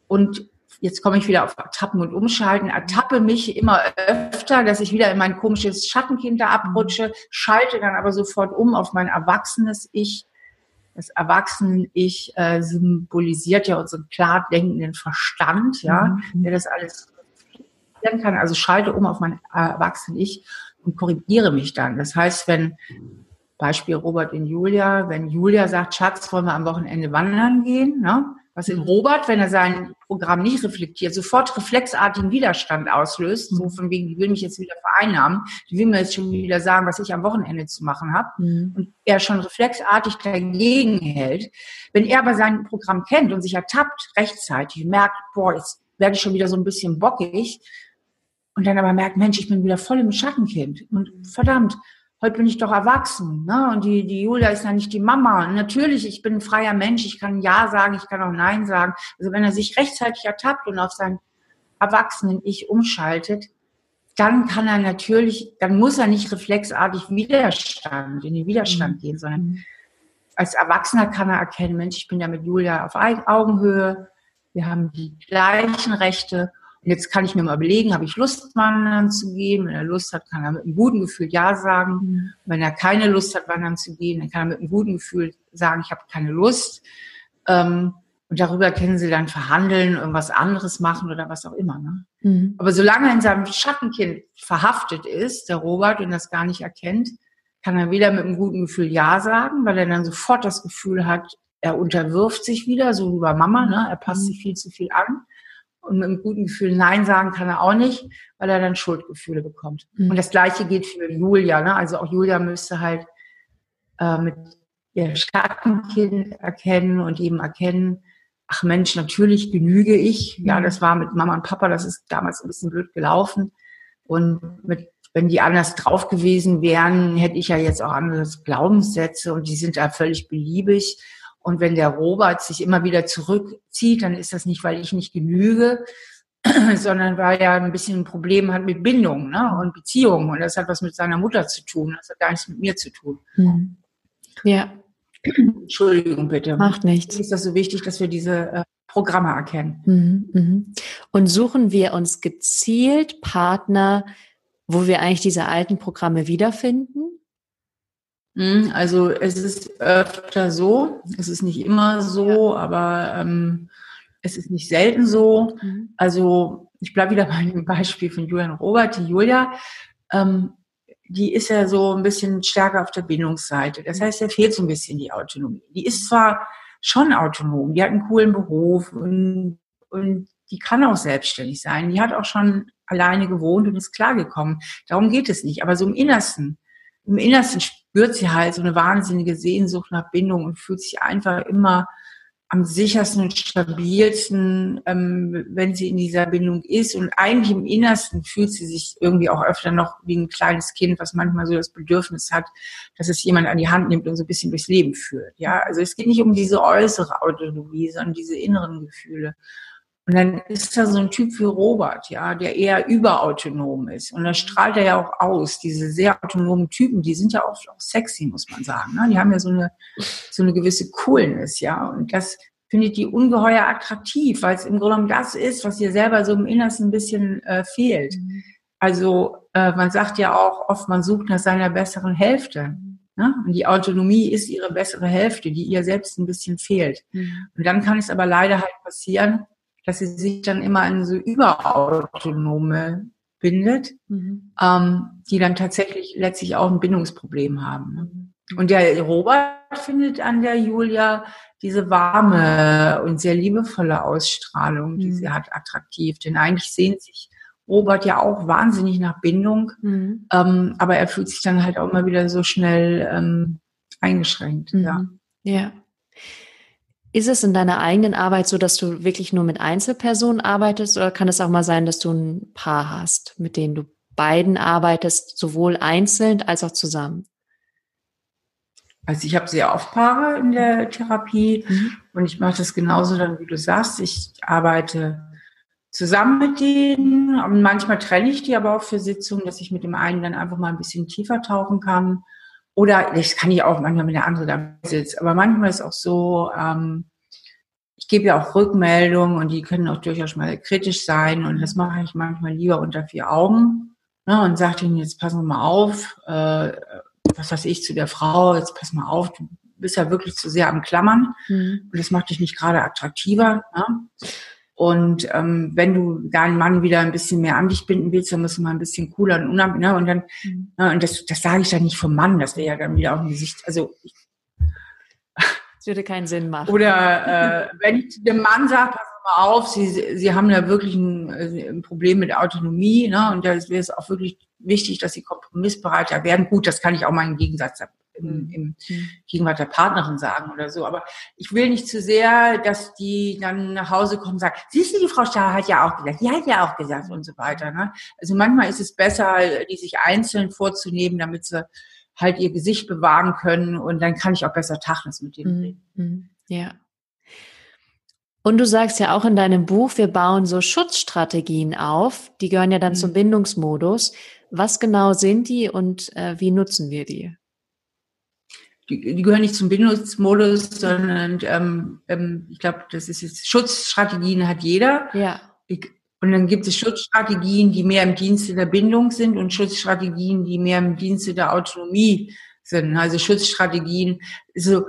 Und jetzt komme ich wieder auf Ertappen und Umschalten, ertappe mich immer öfter, dass ich wieder in mein komisches Schattenkind da abrutsche, schalte dann aber sofort um auf mein erwachsenes Ich. Das Erwachsenen-Ich äh, symbolisiert ja unseren klar denkenden Verstand, ja, mhm. der das alles kann. Also schalte um auf mein Erwachsenen-Ich und korrigiere mich dann. Das heißt, wenn Beispiel Robert in Julia, wenn Julia sagt, Schatz, wollen wir am Wochenende wandern gehen, ne? was in Robert, wenn er sein Programm nicht reflektiert, sofort reflexartigen Widerstand auslöst, so mhm. von wegen, die will mich jetzt wieder vereinnahmen, die will mir jetzt schon wieder sagen, was ich am Wochenende zu machen habe mhm. und er schon reflexartig dagegen hält. Wenn er aber sein Programm kennt und sich ertappt rechtzeitig, merkt, boah, jetzt werde ich schon wieder so ein bisschen bockig und dann aber merkt, Mensch, ich bin wieder voll im Schattenkind und verdammt, heute bin ich doch erwachsen, ne? Und die, die Julia ist ja nicht die Mama. Und natürlich, ich bin ein freier Mensch, ich kann Ja sagen, ich kann auch Nein sagen. Also wenn er sich rechtzeitig ertappt und auf sein Erwachsenen-Ich umschaltet, dann kann er natürlich, dann muss er nicht reflexartig Widerstand, in den Widerstand mhm. gehen, sondern mhm. als Erwachsener kann er erkennen, Mensch, ich bin ja mit Julia auf Augenhöhe, wir haben die gleichen Rechte Und jetzt kann ich mir mal überlegen, habe ich Lust, wandern zu gehen? Wenn er Lust hat, kann er mit einem guten Gefühl Ja sagen. Mhm. Wenn er keine Lust hat, wandern zu gehen, dann kann er mit einem guten Gefühl sagen, ich habe keine Lust. Ähm, und darüber können sie dann verhandeln, irgendwas anderes machen oder was auch immer. Ne? Mhm. Aber solange er in seinem Schattenkind verhaftet ist, der Robert, und das gar nicht erkennt, kann er weder mit einem guten Gefühl Ja sagen, weil er dann sofort das Gefühl hat, er unterwirft sich wieder, so wie bei Mama, ne? er passt mhm. sich viel zu viel an. Und mit einem guten Gefühl Nein sagen kann er auch nicht, weil er dann Schuldgefühle bekommt. Mhm. Und das Gleiche geht für Julia. Ne? Also auch Julia müsste halt äh, mit ihr Schattenkind erkennen und eben erkennen, ach Mensch, natürlich genüge ich. Ja, mhm. das war mit Mama und Papa, das ist damals ein bisschen blöd gelaufen. Und mit, wenn die anders drauf gewesen wären, hätte ich ja jetzt auch andere Glaubenssätze und die sind da völlig beliebig. Und wenn der Robert sich immer wieder zurückzieht, dann ist das nicht, weil ich nicht genüge, sondern weil er ein bisschen ein Problem hat mit Bindung ne? und Beziehungen. Und das hat was mit seiner Mutter zu tun. Das hat gar nichts mit mir zu tun. Mhm. Ja. Entschuldigung bitte. Macht nichts. Ist das so wichtig, dass wir diese äh, Programme erkennen? Mhm, mhm. Und suchen wir uns gezielt Partner, wo wir eigentlich diese alten Programme wiederfinden? Mhm, also es ist öfter so, es ist nicht immer so, ja. aber ähm, es ist nicht selten so. Mhm. Also ich bleibe wieder bei dem Beispiel von Julian Robert, die Julia. Ähm, die ist ja so ein bisschen stärker auf der Bindungsseite. Das heißt, da fehlt so ein bisschen die Autonomie. Die ist zwar schon autonom, die hat einen coolen Beruf und, und die kann auch selbstständig sein. Die hat auch schon alleine gewohnt und ist klargekommen. Darum geht es nicht. Aber so im Innersten, im Innersten spürt sie halt so eine wahnsinnige Sehnsucht nach Bindung und fühlt sich einfach immer am sichersten und stabilsten, ähm, wenn sie in dieser Bindung ist. Und eigentlich im Innersten fühlt sie sich irgendwie auch öfter noch wie ein kleines Kind, was manchmal so das Bedürfnis hat, dass es jemand an die Hand nimmt und so ein bisschen durchs Leben führt. Ja, also es geht nicht um diese äußere Autonomie, sondern diese inneren Gefühle. Und dann ist da so ein Typ wie Robert, ja, der eher überautonom ist. Und da strahlt er ja auch aus. Diese sehr autonomen Typen, die sind ja oft auch sexy, muss man sagen. Ne? Die haben ja so eine, so eine gewisse Coolness, ja. Und das findet die ungeheuer attraktiv, weil es im Grunde genommen das ist, was ihr selber so im Innersten ein bisschen äh, fehlt. Also äh, man sagt ja auch oft, man sucht nach seiner besseren Hälfte. Ne? Und die Autonomie ist ihre bessere Hälfte, die ihr selbst ein bisschen fehlt. Mhm. Und dann kann es aber leider halt passieren, dass sie sich dann immer in so überautonome bindet, mhm. ähm, die dann tatsächlich letztlich auch ein Bindungsproblem haben. Ne? Mhm. Und der Robert findet an der Julia diese warme und sehr liebevolle Ausstrahlung, die mhm. sie hat, attraktiv. Denn eigentlich sehnt sich Robert ja auch wahnsinnig nach Bindung, mhm. ähm, aber er fühlt sich dann halt auch immer wieder so schnell ähm, eingeschränkt. Mhm. Ja. ja. Ist es in deiner eigenen Arbeit so, dass du wirklich nur mit Einzelpersonen arbeitest oder kann es auch mal sein, dass du ein Paar hast, mit denen du beiden arbeitest, sowohl einzeln als auch zusammen? Also ich habe sehr oft Paare in der Therapie mhm. und ich mache das genauso dann, wie du sagst. Ich arbeite zusammen mit denen und manchmal trenne ich die aber auch für Sitzungen, dass ich mit dem einen dann einfach mal ein bisschen tiefer tauchen kann oder das kann ich auch manchmal mit der anderen da sitzt. Aber manchmal ist auch so, ähm, ich gebe ja auch Rückmeldungen und die können auch durchaus mal kritisch sein. Und das mache ich manchmal lieber unter vier Augen. Ne, und sage ihnen, jetzt passen wir mal auf, äh, was weiß ich zu der Frau, jetzt pass mal auf, du bist ja wirklich zu sehr am Klammern. Mhm. Und das macht dich nicht gerade attraktiver. Ne? Und ähm, wenn du deinen Mann wieder ein bisschen mehr an dich binden willst, dann musst du mal ein bisschen cooler und unabhängig. Ne? Und dann, mhm. ne, und das, das sage ich dann nicht vom Mann, das wäre ja dann wieder auch ein Gesicht. Also ich, das würde keinen Sinn machen. Oder äh, wenn ich dem Mann sage, pass mal auf, Sie, Sie haben ja wirklich ein, äh, ein Problem mit Autonomie, ne? Und da wäre es auch wirklich wichtig, dass Sie kompromissbereiter werden. Gut, das kann ich auch mal im Gegensatz im, mhm. im mhm. Gegenwart der Partnerin sagen oder so. Aber ich will nicht zu sehr, dass die dann nach Hause kommen und sagen, siehst du, die Frau Stahl hat ja auch gesagt, die hat ja auch gesagt und so weiter. Ne? Also manchmal ist es besser, die sich einzeln vorzunehmen, damit sie halt ihr Gesicht bewahren können und dann kann ich auch besser Tachlis mit denen reden. Mhm. Ja. Und du sagst ja auch in deinem Buch, wir bauen so Schutzstrategien auf, die gehören ja dann mhm. zum Bindungsmodus. Was genau sind die und äh, wie nutzen wir die? Die, die gehören nicht zum Bindungsmodus, sondern ähm, ähm, ich glaube, das ist jetzt Schutzstrategien hat jeder. Ja. Ich, Und dann gibt es Schutzstrategien, die mehr im Dienste der Bindung sind und Schutzstrategien, die mehr im Dienste der Autonomie sind. Also Schutzstrategien, also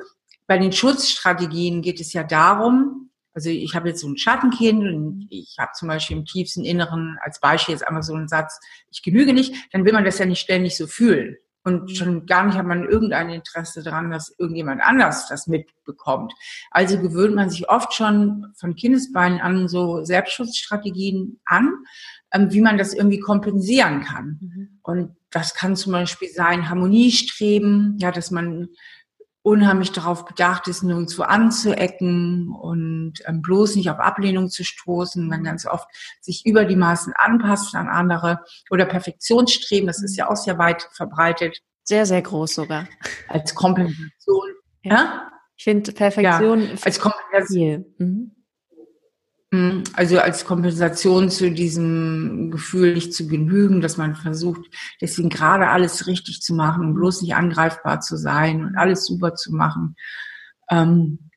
bei den Schutzstrategien geht es ja darum, also ich habe jetzt so ein Schattenkind und ich habe zum Beispiel im tiefsten Inneren als Beispiel jetzt einmal so einen Satz, ich genüge nicht, dann will man das ja nicht ständig so fühlen. Und mhm. schon gar nicht hat man irgendein Interesse daran, dass irgendjemand anders das mitbekommt. Also gewöhnt man sich oft schon von Kindesbeinen an so Selbstschutzstrategien an, ähm, wie man das irgendwie kompensieren kann. Mhm. Und das kann zum Beispiel sein Harmoniestreben, ja, dass man unheimlich darauf bedacht ist, nirgendwo anzuecken und ähm, bloß nicht auf Ablehnung zu stoßen, man ganz oft sich über die Maßen anpasst an andere oder Perfektionsstreben, das ist ja auch sehr weit verbreitet. Sehr, sehr groß sogar. Als Kompensation. Ja. ja? Ich finde Perfektion ja, als Kompensation. Mhm. Mhm. Also als Kompensation zu diesem Gefühl, nicht zu genügen, dass man versucht, deswegen gerade alles richtig zu machen und bloß nicht angreifbar zu sein und alles super zu machen. Ähm,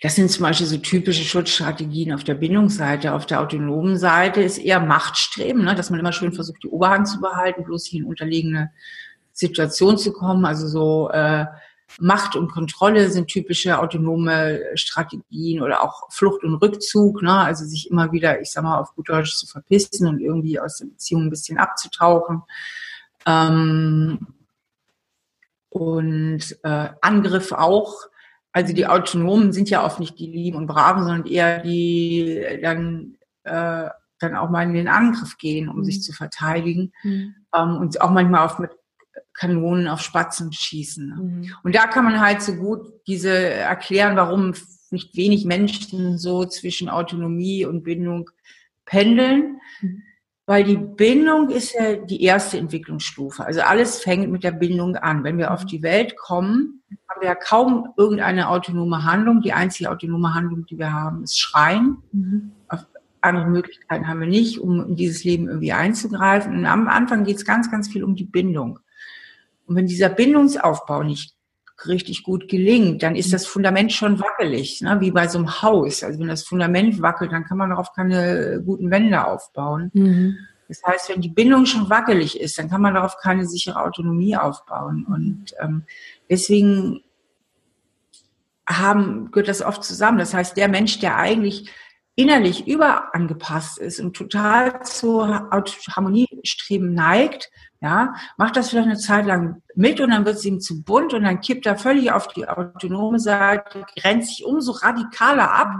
das sind zum Beispiel so typische Schutzstrategien auf der Bindungsseite. Auf der autonomen Seite ist eher Machtstreben, ne? dass man immer schön versucht, die Oberhand zu behalten, bloß nicht in unterlegene Situation zu kommen. Also so äh, Macht und Kontrolle sind typische autonome Strategien oder auch Flucht und Rückzug, ne? also sich immer wieder, ich sag mal, auf gut Deutsch zu verpissen und irgendwie aus der Beziehung ein bisschen abzutauchen. Ähm, und äh, Angriff auch. Also die Autonomen sind ja oft nicht die Lieben und Braven, sondern eher die dann äh, dann auch mal in den Angriff gehen, um mhm. sich zu verteidigen mhm. ähm, und auch manchmal auf mit Kanonen auf Spatzen schießen. Ne? Mhm. Und da kann man halt so gut diese erklären, warum nicht wenig Menschen so zwischen Autonomie und Bindung pendeln. Mhm. Weil die Bindung ist ja die erste Entwicklungsstufe. Also alles fängt mit der Bindung an. Wenn wir auf mhm. die Welt kommen, haben wir ja kaum irgendeine autonome Handlung. Die einzige autonome Handlung, die wir haben, ist Schreien. Mhm. Andere Möglichkeiten haben wir nicht, um in dieses Leben irgendwie einzugreifen. Und am Anfang geht es ganz, ganz viel um die Bindung. Und wenn dieser Bindungsaufbau nicht richtig gut gelingt, dann ist das Fundament schon wackelig, ne? wie bei so einem Haus. Also wenn das Fundament wackelt, dann kann man darauf keine guten Wände aufbauen. Mhm. Das heißt, wenn die Bindung schon wackelig ist, dann kann man darauf keine sichere Autonomie aufbauen. Und ähm, deswegen haben, gehört das oft zusammen. Das heißt, der Mensch, der eigentlich innerlich überangepasst ist und total zu Harmoniestreben neigt, ja, macht das vielleicht eine Zeit lang mit und dann wird es ihm zu bunt und dann kippt er völlig auf die autonome Seite, grenzt sich umso radikaler ab.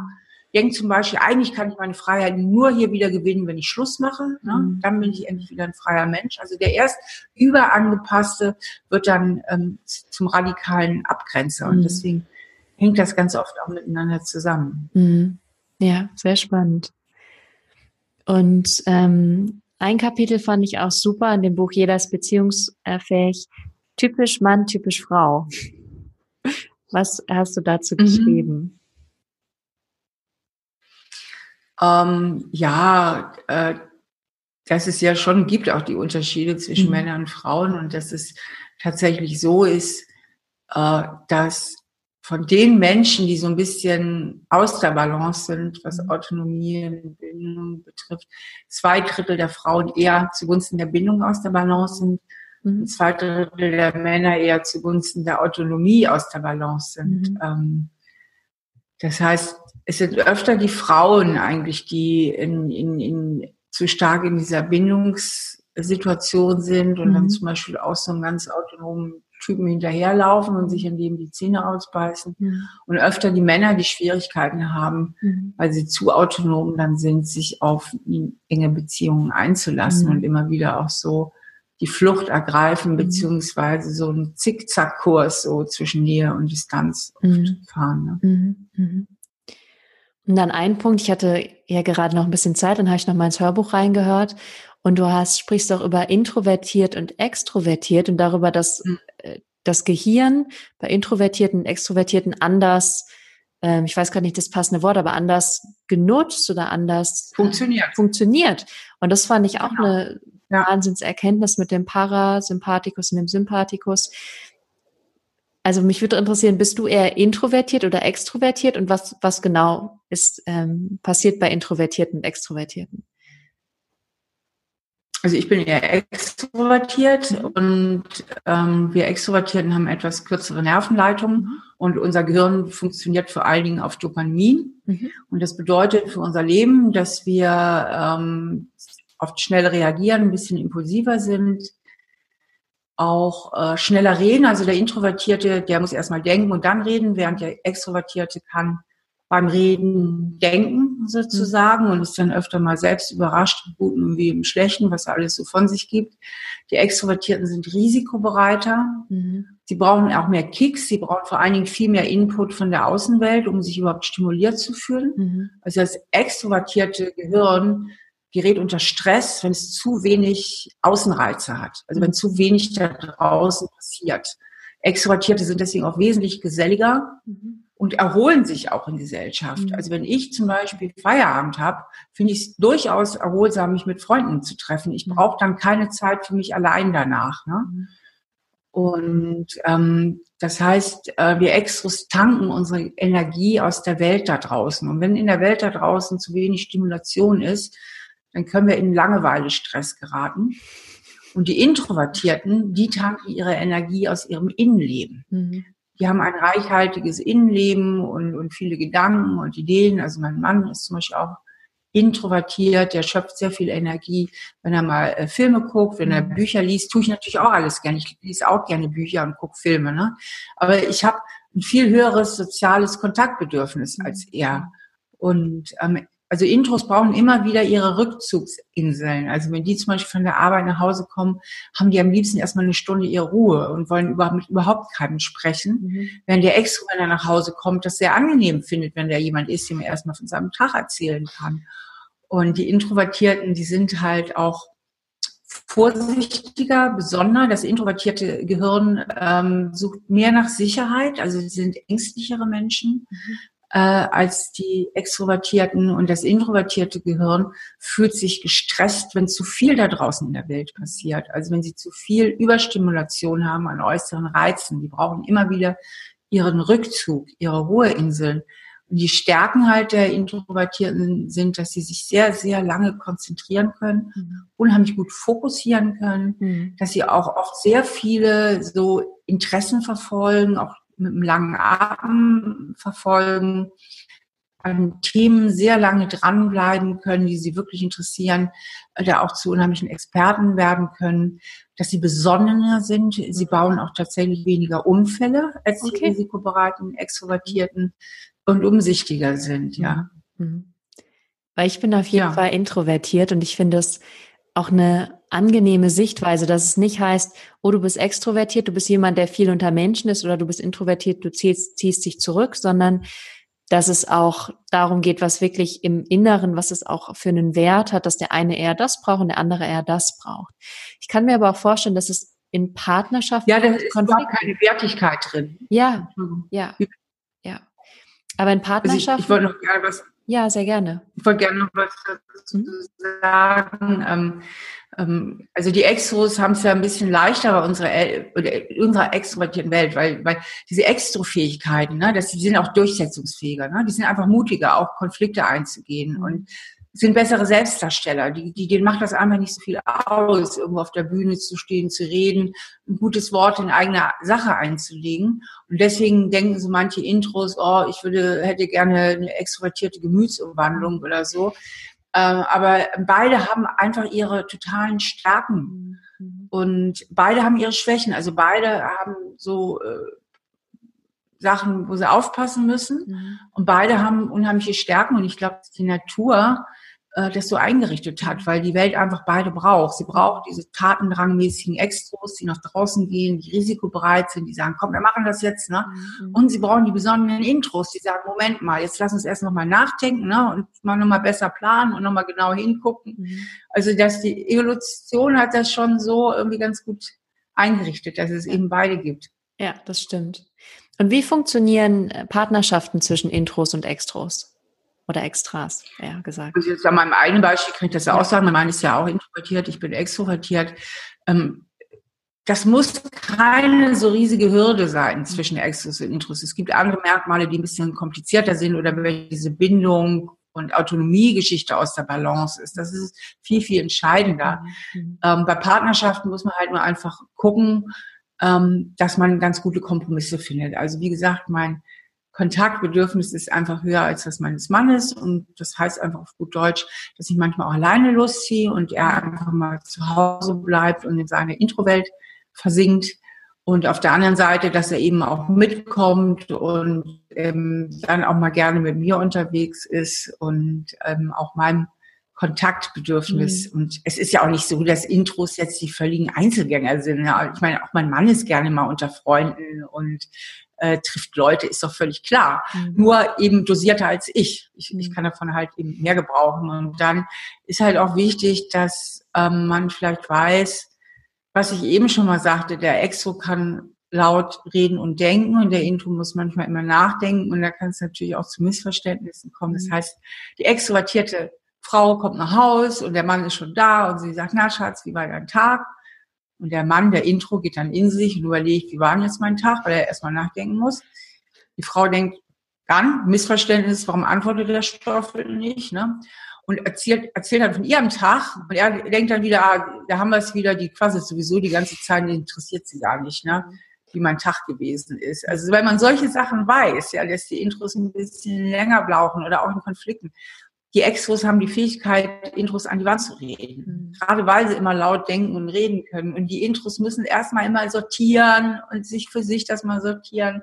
Denkt zum Beispiel, eigentlich kann ich meine Freiheit nur hier wieder gewinnen, wenn ich Schluss mache. Ne? Mhm. Dann bin ich endlich wieder ein freier Mensch. Also der erst überangepasste wird dann ähm, zum radikalen Abgrenzer. Und mhm. deswegen hängt das ganz oft auch miteinander zusammen. Mhm. Ja, sehr spannend. Und ähm, ein Kapitel fand ich auch super in dem Buch Jeder ist beziehungsfähig. Typisch Mann, typisch Frau. Was hast du dazu mhm. geschrieben? Ähm, ja, äh, dass es ja schon gibt auch die Unterschiede zwischen mhm. Männern und Frauen und dass es tatsächlich so ist, äh, dass von den Menschen, die so ein bisschen aus der Balance sind, was mhm. Autonomie und Bindung betrifft, zwei Drittel der Frauen eher zugunsten der Bindung aus der Balance sind, mhm. zwei Drittel der Männer eher zugunsten der Autonomie aus der Balance sind. Mhm. Ähm, das heißt, es sind öfter die Frauen eigentlich, die in, in, in zu stark in dieser Bindungssituation sind und dann mhm. zum Beispiel auch so einen ganz autonomen Typen hinterherlaufen und sich in dem die Zähne ausbeißen. Mhm. Und öfter die Männer, die Schwierigkeiten haben, mhm. weil sie zu autonom dann sind, sich auf enge Beziehungen einzulassen mhm. und immer wieder auch so die Flucht ergreifen, mhm. beziehungsweise so einen Zickzackkurs so zwischen Nähe und Distanz mhm. fahren. Ne? Mhm. Und dann ein Punkt, ich hatte ja gerade noch ein bisschen Zeit, dann habe ich noch mal ins Hörbuch reingehört und du hast, sprichst auch über introvertiert und extrovertiert und darüber, dass mhm. Äh, das Gehirn bei Introvertierten und Extrovertierten anders, ähm, ich weiß gar nicht das passende Wort, aber anders genutzt oder anders funktioniert. Äh, funktioniert. Und das fand ich auch genau. eine ja. Wahnsinnserkenntnis mit dem Parasympathikus und dem Sympathikus. also mich würde interessieren, bist du eher introvertiert oder extrovertiert und was, was genau ist ähm, passiert bei Introvertierten und Extrovertierten? Also ich bin eher extrovertiert und ähm, wir Extrovertierten haben etwas kürzere Nervenleitungen mhm. und unser Gehirn funktioniert vor allen Dingen auf Dopamin. Mhm. Und das bedeutet für unser Leben, dass wir ähm, oft schnell reagieren, ein bisschen impulsiver sind, auch äh, schneller reden. Also der Introvertierte, der muss erstmal denken und dann reden, während der Extrovertierte kann beim Reden denken sozusagen und ist dann öfter mal selbst überrascht, im Guten wie im Schlechten, was er alles so von sich gibt. Die Extrovertierten sind risikobereiter. Mhm. Sie brauchen auch mehr Kicks. Sie brauchen vor allen Dingen viel mehr Input von der Außenwelt, um sich überhaupt stimuliert zu fühlen. Mhm. Also das extrovertierte Gehirn gerät unter Stress, wenn es zu wenig Außenreize hat. Also wenn zu wenig da draußen passiert. Extrovertierte sind deswegen auch wesentlich geselliger. Mhm und erholen sich auch in Gesellschaft. Mhm. Also wenn ich zum Beispiel Feierabend habe, finde ich es durchaus erholsam, mich mit Freunden zu treffen. Ich mhm. brauche dann keine Zeit für mich allein danach. Ne? Mhm. Und ähm, das heißt, äh, wir Extros tanken unsere Energie aus der Welt da draußen. Und wenn in der Welt da draußen zu wenig Stimulation ist, dann können wir in Langeweile-Stress geraten. Und die Introvertierten, die tanken ihre Energie aus ihrem Innenleben. Mhm die haben ein reichhaltiges Innenleben und, und viele Gedanken und Ideen. Also mein Mann ist zum Beispiel auch introvertiert, der schöpft sehr viel Energie, wenn er mal äh, Filme guckt, wenn er mhm. Bücher liest, tue ich natürlich auch alles gerne. Ich lese auch gerne Bücher und gucke Filme. Ne? Aber ich habe ein viel höheres soziales Kontaktbedürfnis als er. Und ähm, also Intros brauchen immer wieder ihre Rückzugsinseln. Also wenn die zum Beispiel von der Arbeit nach Hause kommen, haben die am liebsten erstmal eine Stunde ihre Ruhe und wollen überhaupt mit überhaupt keinem sprechen. Mhm. Während der Extro, wenn er nach Hause kommt, das sehr angenehm findet, wenn da jemand ist, dem er erstmal von seinem Tag erzählen kann. Und die Introvertierten, die sind halt auch vorsichtiger, besonder. Das introvertierte Gehirn ähm, sucht mehr nach Sicherheit, also sie sind ängstlichere Menschen. Mhm äh, als die Extrovertierten und das introvertierte Gehirn fühlt sich gestresst, wenn zu viel da draußen in der Welt passiert. Also wenn sie zu viel Überstimulation haben an äußeren Reizen. Die brauchen immer wieder ihren Rückzug, ihre Ruheinseln. Und die Stärken halt der Introvertierten sind, dass sie sich sehr, sehr lange konzentrieren können, mhm. unheimlich gut fokussieren können, mhm. dass sie auch oft sehr viele so Interessen verfolgen, auch mit einem langen Atem verfolgen, an Themen sehr lange dranbleiben können, die sie wirklich interessieren, äh, da auch zu unheimlichen Experten werden können, dass sie besonnener sind. Sie bauen auch tatsächlich weniger Unfälle als okay. die risikobereiten, extrovertierten und umsichtiger sind, ja. Mhm. Weil ich bin auf jeden ja. Fall introvertiert und ich finde es auch eine angenehme Sichtweise, dass es nicht heißt, oh, du bist extrovertiert, du bist jemand, der viel unter Menschen ist oder du bist introvertiert, du ziehst, ziehst dich zurück, sondern dass es auch darum geht, was wirklich im Inneren, was es auch für einen Wert hat, dass der eine eher das braucht und der andere eher das braucht. Ich kann mir aber auch vorstellen, dass es in Partnerschaften. Ja, da ist überhaupt keine Wertigkeit drin. Ja, ja, ja. Aber in Partnerschaften. Also ich, ich wollte noch gerne was ja, sehr gerne. Ich wollte gerne noch was dazu mhm. sagen. Ähm, ähm, also die Extros haben es ja ein bisschen leichter bei unserer, unserer extrovertierten Welt, weil, weil diese Extrofähigkeiten, ne, das, die sind auch durchsetzungsfähiger, ne, die sind einfach mutiger, auch Konflikte einzugehen. Mhm. Und sind bessere Selbstdarsteller. Die, die, denen macht das einfach nicht so viel aus, irgendwo auf der Bühne zu stehen, zu reden, ein gutes Wort in eigener Sache einzulegen. Und deswegen denken so manche Intros, oh, ich würde, hätte gerne eine extrovertierte Gemütsumwandlung oder so. Ähm, aber beide haben einfach ihre totalen Stärken. Mhm. Und beide haben ihre Schwächen. Also beide haben so äh, Sachen, wo sie aufpassen müssen. Mhm. Und beide haben unheimliche Stärken. Und ich glaube, die Natur äh, das so eingerichtet hat, weil die Welt einfach beide braucht. Sie braucht diese tatendrangmäßigen Extros, die nach draußen gehen, die risikobereit sind, die sagen, komm, wir machen das jetzt. Ne? Mhm. Und sie brauchen die besonderen Intros, die sagen, Moment mal, jetzt lass uns erst nochmal nachdenken ne? und mal nochmal besser planen und nochmal genau hingucken. Mhm. Also dass die Evolution hat das schon so irgendwie ganz gut eingerichtet, dass es eben beide gibt. Ja, das stimmt. Und wie funktionieren äh, Partnerschaften zwischen Intros und Extros? Oder Extras, ja, gesagt. Also jetzt an meinem eigenen Beispiel kann ich das ja auch sagen. Mein Mann ist ja auch introvertiert, ich bin extrovertiert. Ähm, das muss keine so riesige Hürde sein zwischen Extros und Intros. Es gibt andere Merkmale, die ein bisschen komplizierter sind oder wenn diese Bindung und Autonomiegeschichte aus der Balance ist. Das ist viel, viel entscheidender. Mhm. Ähm, bei Partnerschaften muss man halt nur einfach gucken, ähm, dass man ganz gute Kompromisse findet. Also wie gesagt, mein Kontaktbedürfnis ist einfach höher als das meines Mannes und das heißt einfach auf gut Deutsch, dass ich manchmal auch alleine losziehe und er einfach mal zu Hause bleibt und in seine Introwelt versinkt und auf der anderen Seite, dass er eben auch mitkommt und ähm, dann auch mal gerne mit mir unterwegs ist und ähm, auch meinem Kontaktbedürfnis. Mhm. Und es ist ja auch nicht so, dass Intros jetzt die völligen Einzelgänger sind. Ja, ich meine, auch mein Mann ist gerne mal unter Freunden und äh, trifft Leute, ist doch völlig klar. Mhm. Nur eben dosierter als ich. ich. Ich mhm. kann davon halt eben mehr gebrauchen. Und dann ist halt auch wichtig, dass ähm, man vielleicht weiß, was ich eben schon mal sagte, der Extro kann laut reden und denken und der Intro muss manchmal immer nachdenken und da kann es natürlich auch zu Missverständnissen kommen. Das mhm. heißt, die extrovertierte Frau kommt nach Haus und der Mann ist schon da und sie sagt, na Schatz, wie war dein Tag? Und der Mann, der Intro, geht dann in sich und überlegt, wie war denn jetzt mein Tag, weil er erstmal nachdenken muss. Die Frau denkt, dann, Missverständnis, warum antwortet der Stoffel nicht, ne? Und erzählt, erzählt dann von ihrem Tag und er denkt dann wieder, ah, da haben wir es wieder, die quasi sowieso die ganze Zeit, interessiert sie gar nicht, ne? wie mein Tag gewesen ist. Also wenn man solche Sachen weiß, ja, dass die Intros ein bisschen länger brauchen oder auch in Konflikten, die Extros haben die Fähigkeit, Intros an die Wand zu reden. Mhm. Gerade weil sie immer laut denken und reden können. Und die Intros müssen erstmal immer sortieren und sich für sich das mal sortieren.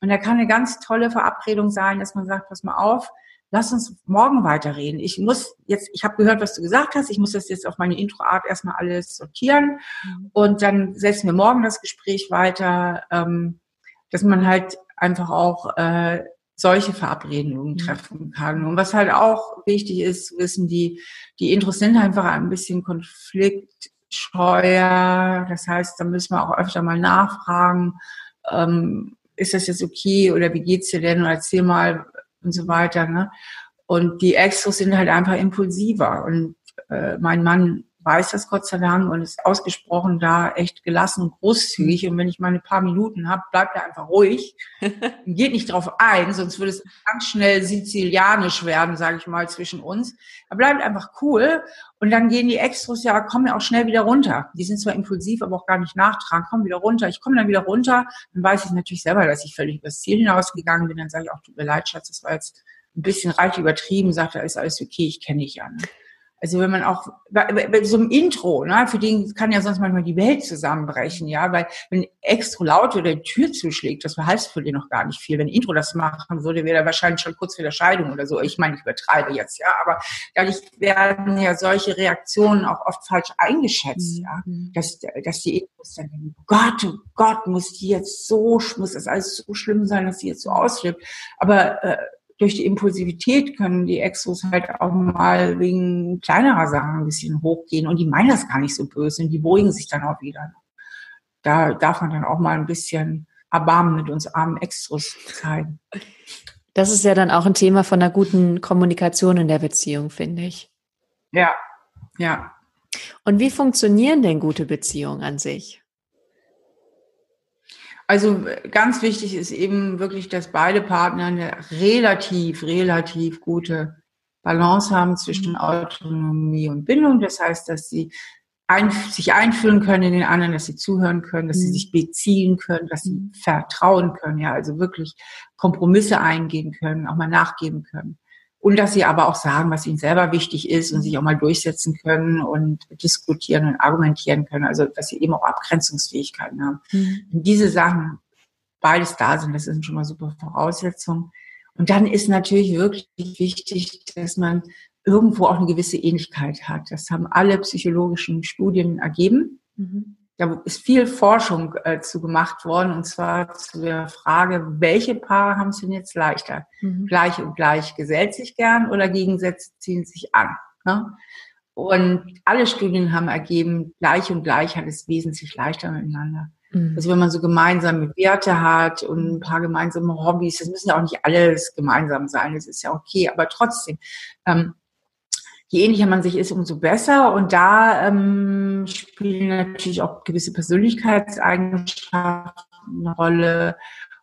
Und da kann eine ganz tolle Verabredung sein, dass man sagt, pass mal auf, lass uns morgen weiterreden. Ich muss jetzt, ich habe gehört, was du gesagt hast, ich muss das jetzt auf meine Introart erstmal alles sortieren. Mhm. Und dann setzen wir morgen das Gespräch weiter, ähm, dass man halt einfach auch äh, solche Verabredungen mhm. treffen kann. Und was halt auch wichtig ist, zu wissen, die, die Intros sind einfach ein bisschen konfliktscheuer. Das heißt, da müssen wir auch öfter mal nachfragen, ähm, ist das jetzt okay oder wie geht's dir denn? erzähl mal und so weiter. Ne? Und die Extros sind halt einfach impulsiver. Und äh, mein Mann weiß das Gott sei Dank und ist ausgesprochen da echt gelassen und großzügig. Und wenn ich mal ein paar Minuten habe, bleibt er einfach ruhig und geht nicht drauf ein, sonst würde es ganz schnell sizilianisch werden, sage ich mal, zwischen uns. Er bleibt einfach cool und dann gehen die Extros ja, kommen ja auch schnell wieder runter. Die sind zwar impulsiv, aber auch gar nicht nachtragen, kommen wieder runter. Ich komme dann wieder runter, dann weiß ich natürlich selber, dass ich völlig übers Ziel hinausgegangen bin. Dann sage ich auch, tut mir leid, Schatz, das war jetzt ein bisschen reich übertrieben, sagt er, ist alles okay, ich kenne dich ja. Ne? Also wenn man auch bei, so einem Intro, ne, für den kann ja sonst manchmal die Welt zusammenbrechen, ja, weil wenn extra laut oder die Tür zuschlägt, das heißt für den noch gar nicht viel. Wenn Intro das machen würde, wäre er wahrscheinlich schon kurz vor der Scheidung oder so. Ich meine, ich übertreibe jetzt, ja, aber dadurch werden ja solche Reaktionen auch oft falsch eingeschätzt, mhm. ja, dass, dass die Intros dann denken, Gott, oh Gott, muss die jetzt so, muss das alles so schlimm sein, dass sie jetzt so ausflippt. Aber äh, durch die Impulsivität können die Exos halt auch mal wegen kleinerer Sachen ein bisschen hochgehen und die meinen das gar nicht so böse und die beruhigen sich dann auch wieder. Da darf man dann auch mal ein bisschen Erbarmen mit uns armen Extros zeigen. Das ist ja dann auch ein Thema von einer guten Kommunikation in der Beziehung, finde ich. Ja, ja. Und wie funktionieren denn gute Beziehungen an sich? Also ganz wichtig ist eben wirklich, dass beide Partner eine relativ, relativ gute Balance haben zwischen mhm. Autonomie und Bindung. Das heißt, dass sie ein, sich einfühlen können in den anderen, dass sie zuhören können, dass mhm. sie sich beziehen können, dass sie mhm. vertrauen können, ja, also wirklich Kompromisse eingehen können, auch mal nachgeben können. Und dass sie aber auch sagen, was ihnen selber wichtig ist und sich auch mal durchsetzen können und diskutieren und argumentieren können. Also, dass sie eben auch Abgrenzungsfähigkeiten haben. Mhm. Wenn diese Sachen beides da sind, das sind schon mal super Voraussetzungen. Und dann ist natürlich wirklich wichtig, dass man irgendwo auch eine gewisse Ähnlichkeit hat. Das haben alle psychologischen Studien ergeben. Mhm da ist viel Forschung äh, zu gemacht worden, und zwar zu der Frage, welche Paare haben es denn jetzt leichter? Mhm. Gleich und gleich gesellt sich gern oder Gegensätze ziehen sich an? Ne? Und alle Studien haben ergeben, gleich und gleich hat es wesentlich leichter miteinander. Mhm. Also wenn man so gemeinsame Werte hat und ein paar gemeinsame Hobbys, das müssen ja auch nicht alles gemeinsam sein, das ist ja okay, aber trotzdem, ähm, je ähnlicher man sich ist, umso besser. Und da ähm, spielen natürlich auch gewisse Persönlichkeitseigenschaften eine Rolle.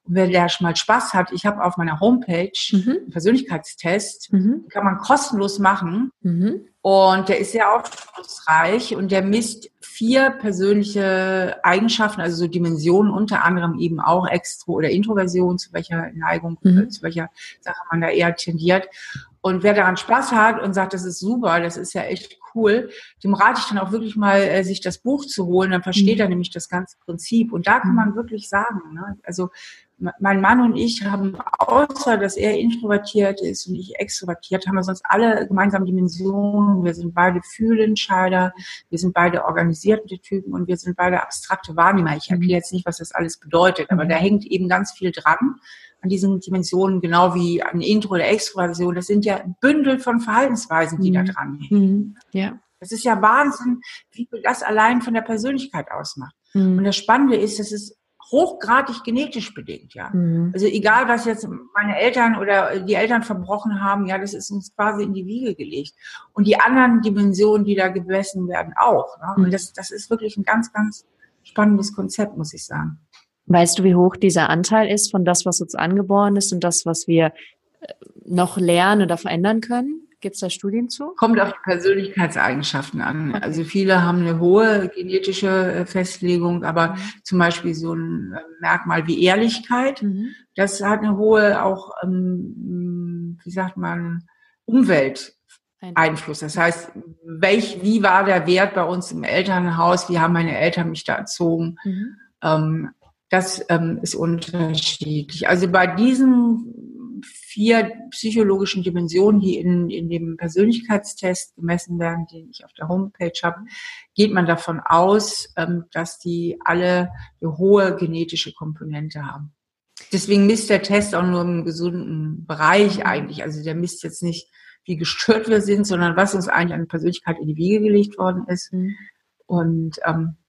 Und wer da schon mal Spaß hat, ich habe auf meiner Homepage mhm. einen Persönlichkeitstest, mhm. kann man kostenlos machen. Mhm. Und der ist sehr aufschlussreich und der misst vier persönliche Eigenschaften, also so Dimensionen, unter anderem eben auch Extro- oder Introversion, zu welcher Neigung, mhm. zu welcher Sache man da eher tendiert. Und wer daran Spaß hat und sagt, das ist super, das ist ja echt cool, dem rate ich dann auch wirklich mal, äh, sich das Buch zu holen. Dann versteht mhm. er nämlich das ganze Prinzip. Und da kann man mhm. wirklich sagen, ne? also mein Mann und ich haben, außer dass er introvertiert ist und ich extrovertiert, haben wir sonst alle gemeinsame Dimensionen. Wir sind beide Fühlentscheider, wir sind beide organisierte Typen und wir sind beide abstrakte Wahrnehmer. Ich erkläre jetzt nicht, was das alles bedeutet, aber da mhm. hängt eben ganz viel dran an diesen Dimensionen, genau wie an Intro- oder Extroversion. Das sind ja Bündel von Verhaltensweisen, die mhm. da dran hängen. Mhm. Ja. Das ist ja Wahnsinn, wie das allein von der Persönlichkeit ausmacht. Mhm. Und das Spannende ist, dass es hochgradig genetisch bedingt, ja. Mhm. Also egal, was jetzt meine Eltern oder die Eltern verbrochen haben, ja, das ist uns quasi in die Wiege gelegt. Und die anderen Dimensionen, die da gemessen werden, auch. Ne? Und mhm. das, das ist wirklich ein ganz, ganz spannendes Konzept, muss ich sagen. Weißt du, wie hoch dieser Anteil ist von das, was uns angeboren ist und das, was wir äh, noch lernen oder verändern können? Gibt es da Studien zu? Kommt auf die Persönlichkeitseigenschaften an. Okay. Also viele haben eine hohe genetische äh, Festlegung, aber mhm. zum Beispiel so ein äh, Merkmal wie Ehrlichkeit, mhm. das hat eine hohe auch, ähm, wie sagt man, Umwelt. Einfluss. Das heißt, welch, wie war der Wert bei uns im Elternhaus? Wie haben meine Eltern mich da erzogen? Mhm. Ähm, das ähm, ist unterschiedlich. Also bei diesen vier psychologischen Dimensionen, die in, in dem Persönlichkeitstest gemessen werden, den ich auf der Homepage habe, geht man davon aus, ähm, dass die alle eine hohe genetische Komponente haben. Deswegen misst der Test auch nur im gesunden Bereich eigentlich. Also der misst jetzt nicht, wie gestört wir sind, sondern was uns eigentlich an Persönlichkeit in die Wiege gelegt worden ist. Mhm. Und ähm, äh,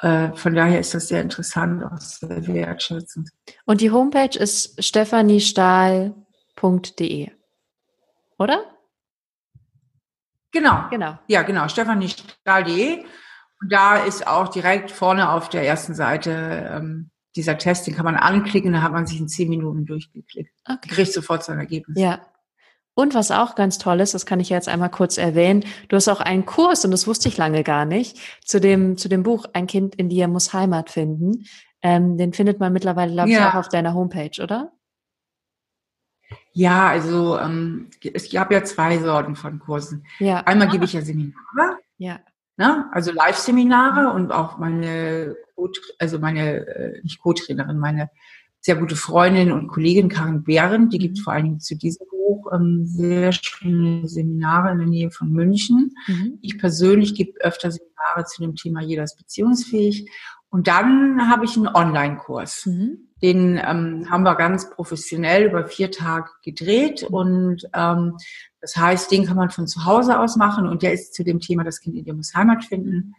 von daher ist das sehr interessant, auch sehr wertschätzend. Und die Homepage ist stephaniestahl.de, oder? Genau. Genau. Ja, genau. stephaniestahl.de. Und da ist auch direkt vorne auf der ersten Seite ähm, dieser Test, den kann man anklicken, da hat man sich in zehn Minuten durchgeklickt. Okay. Kriegt sofort sein Ergebnis. Ja, und was auch ganz toll ist, das kann ich jetzt einmal kurz erwähnen, du hast auch einen Kurs, und das wusste ich lange gar nicht, zu dem, zu dem Buch Ein Kind in dir muss Heimat finden. Ähm, den findet man mittlerweile, glaube ich, ja. auch auf deiner Homepage, oder? Ja, also ähm, es gab ja zwei Sorten von Kursen. Ja. Einmal ah. gebe ich ja Seminare. Ja. Ne? Also Live-Seminare und auch meine, also meine, äh, nicht Co-Trainerin, meine sehr gute Freundin und Kollegin Karin Behren, die gibt mhm. vor allen Dingen zu diesem Buch ähm, sehr schöne Seminare in der Nähe von München. Mhm. Ich persönlich gebe öfter Seminare zu dem Thema Jeder ist beziehungsfähig. Und dann habe ich einen Online-Kurs. Mhm. Den ähm, haben wir ganz professionell über vier Tage gedreht mhm. und ähm, das heißt, den kann man von zu Hause aus machen und der ist zu dem Thema Das Kind in dir muss Heimat finden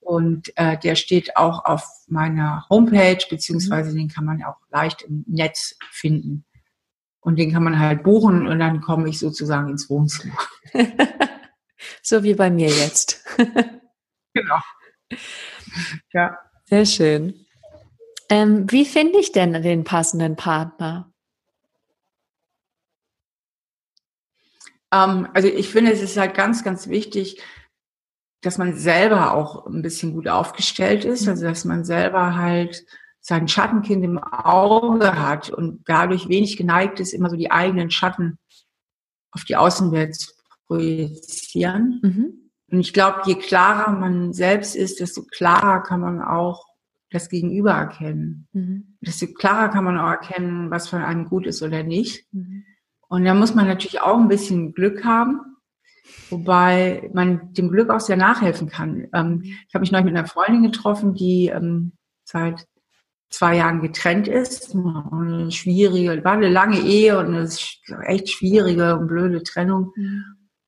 und äh, der steht auch auf meiner Homepage, beziehungsweise den kann man auch leicht im Netz finden. Und den kann man halt buchen und dann komme ich sozusagen ins Wohnzimmer. so wie bei mir jetzt. genau. Ja. Sehr schön. Ähm, wie finde ich denn den passenden Partner? Ähm, also ich finde, es ist halt ganz, ganz wichtig, dass man selber auch ein bisschen gut aufgestellt ist, also dass man selber halt sein Schattenkind im Auge hat und dadurch wenig geneigt ist, immer so die eigenen Schatten auf die Außenwelt zu projizieren. Mhm. Und ich glaube, je klarer man selbst ist, desto klarer kann man auch das Gegenüber erkennen. Mhm. Desto klarer kann man auch erkennen, was von einem gut ist oder nicht. Mhm. Und da muss man natürlich auch ein bisschen Glück haben wobei man dem Glück auch sehr nachhelfen kann. Ähm, ich habe mich neulich mit einer Freundin getroffen, die ähm, seit zwei Jahren getrennt ist. Eine schwierige, war eine lange Ehe und eine echt schwierige und blöde Trennung. Mhm.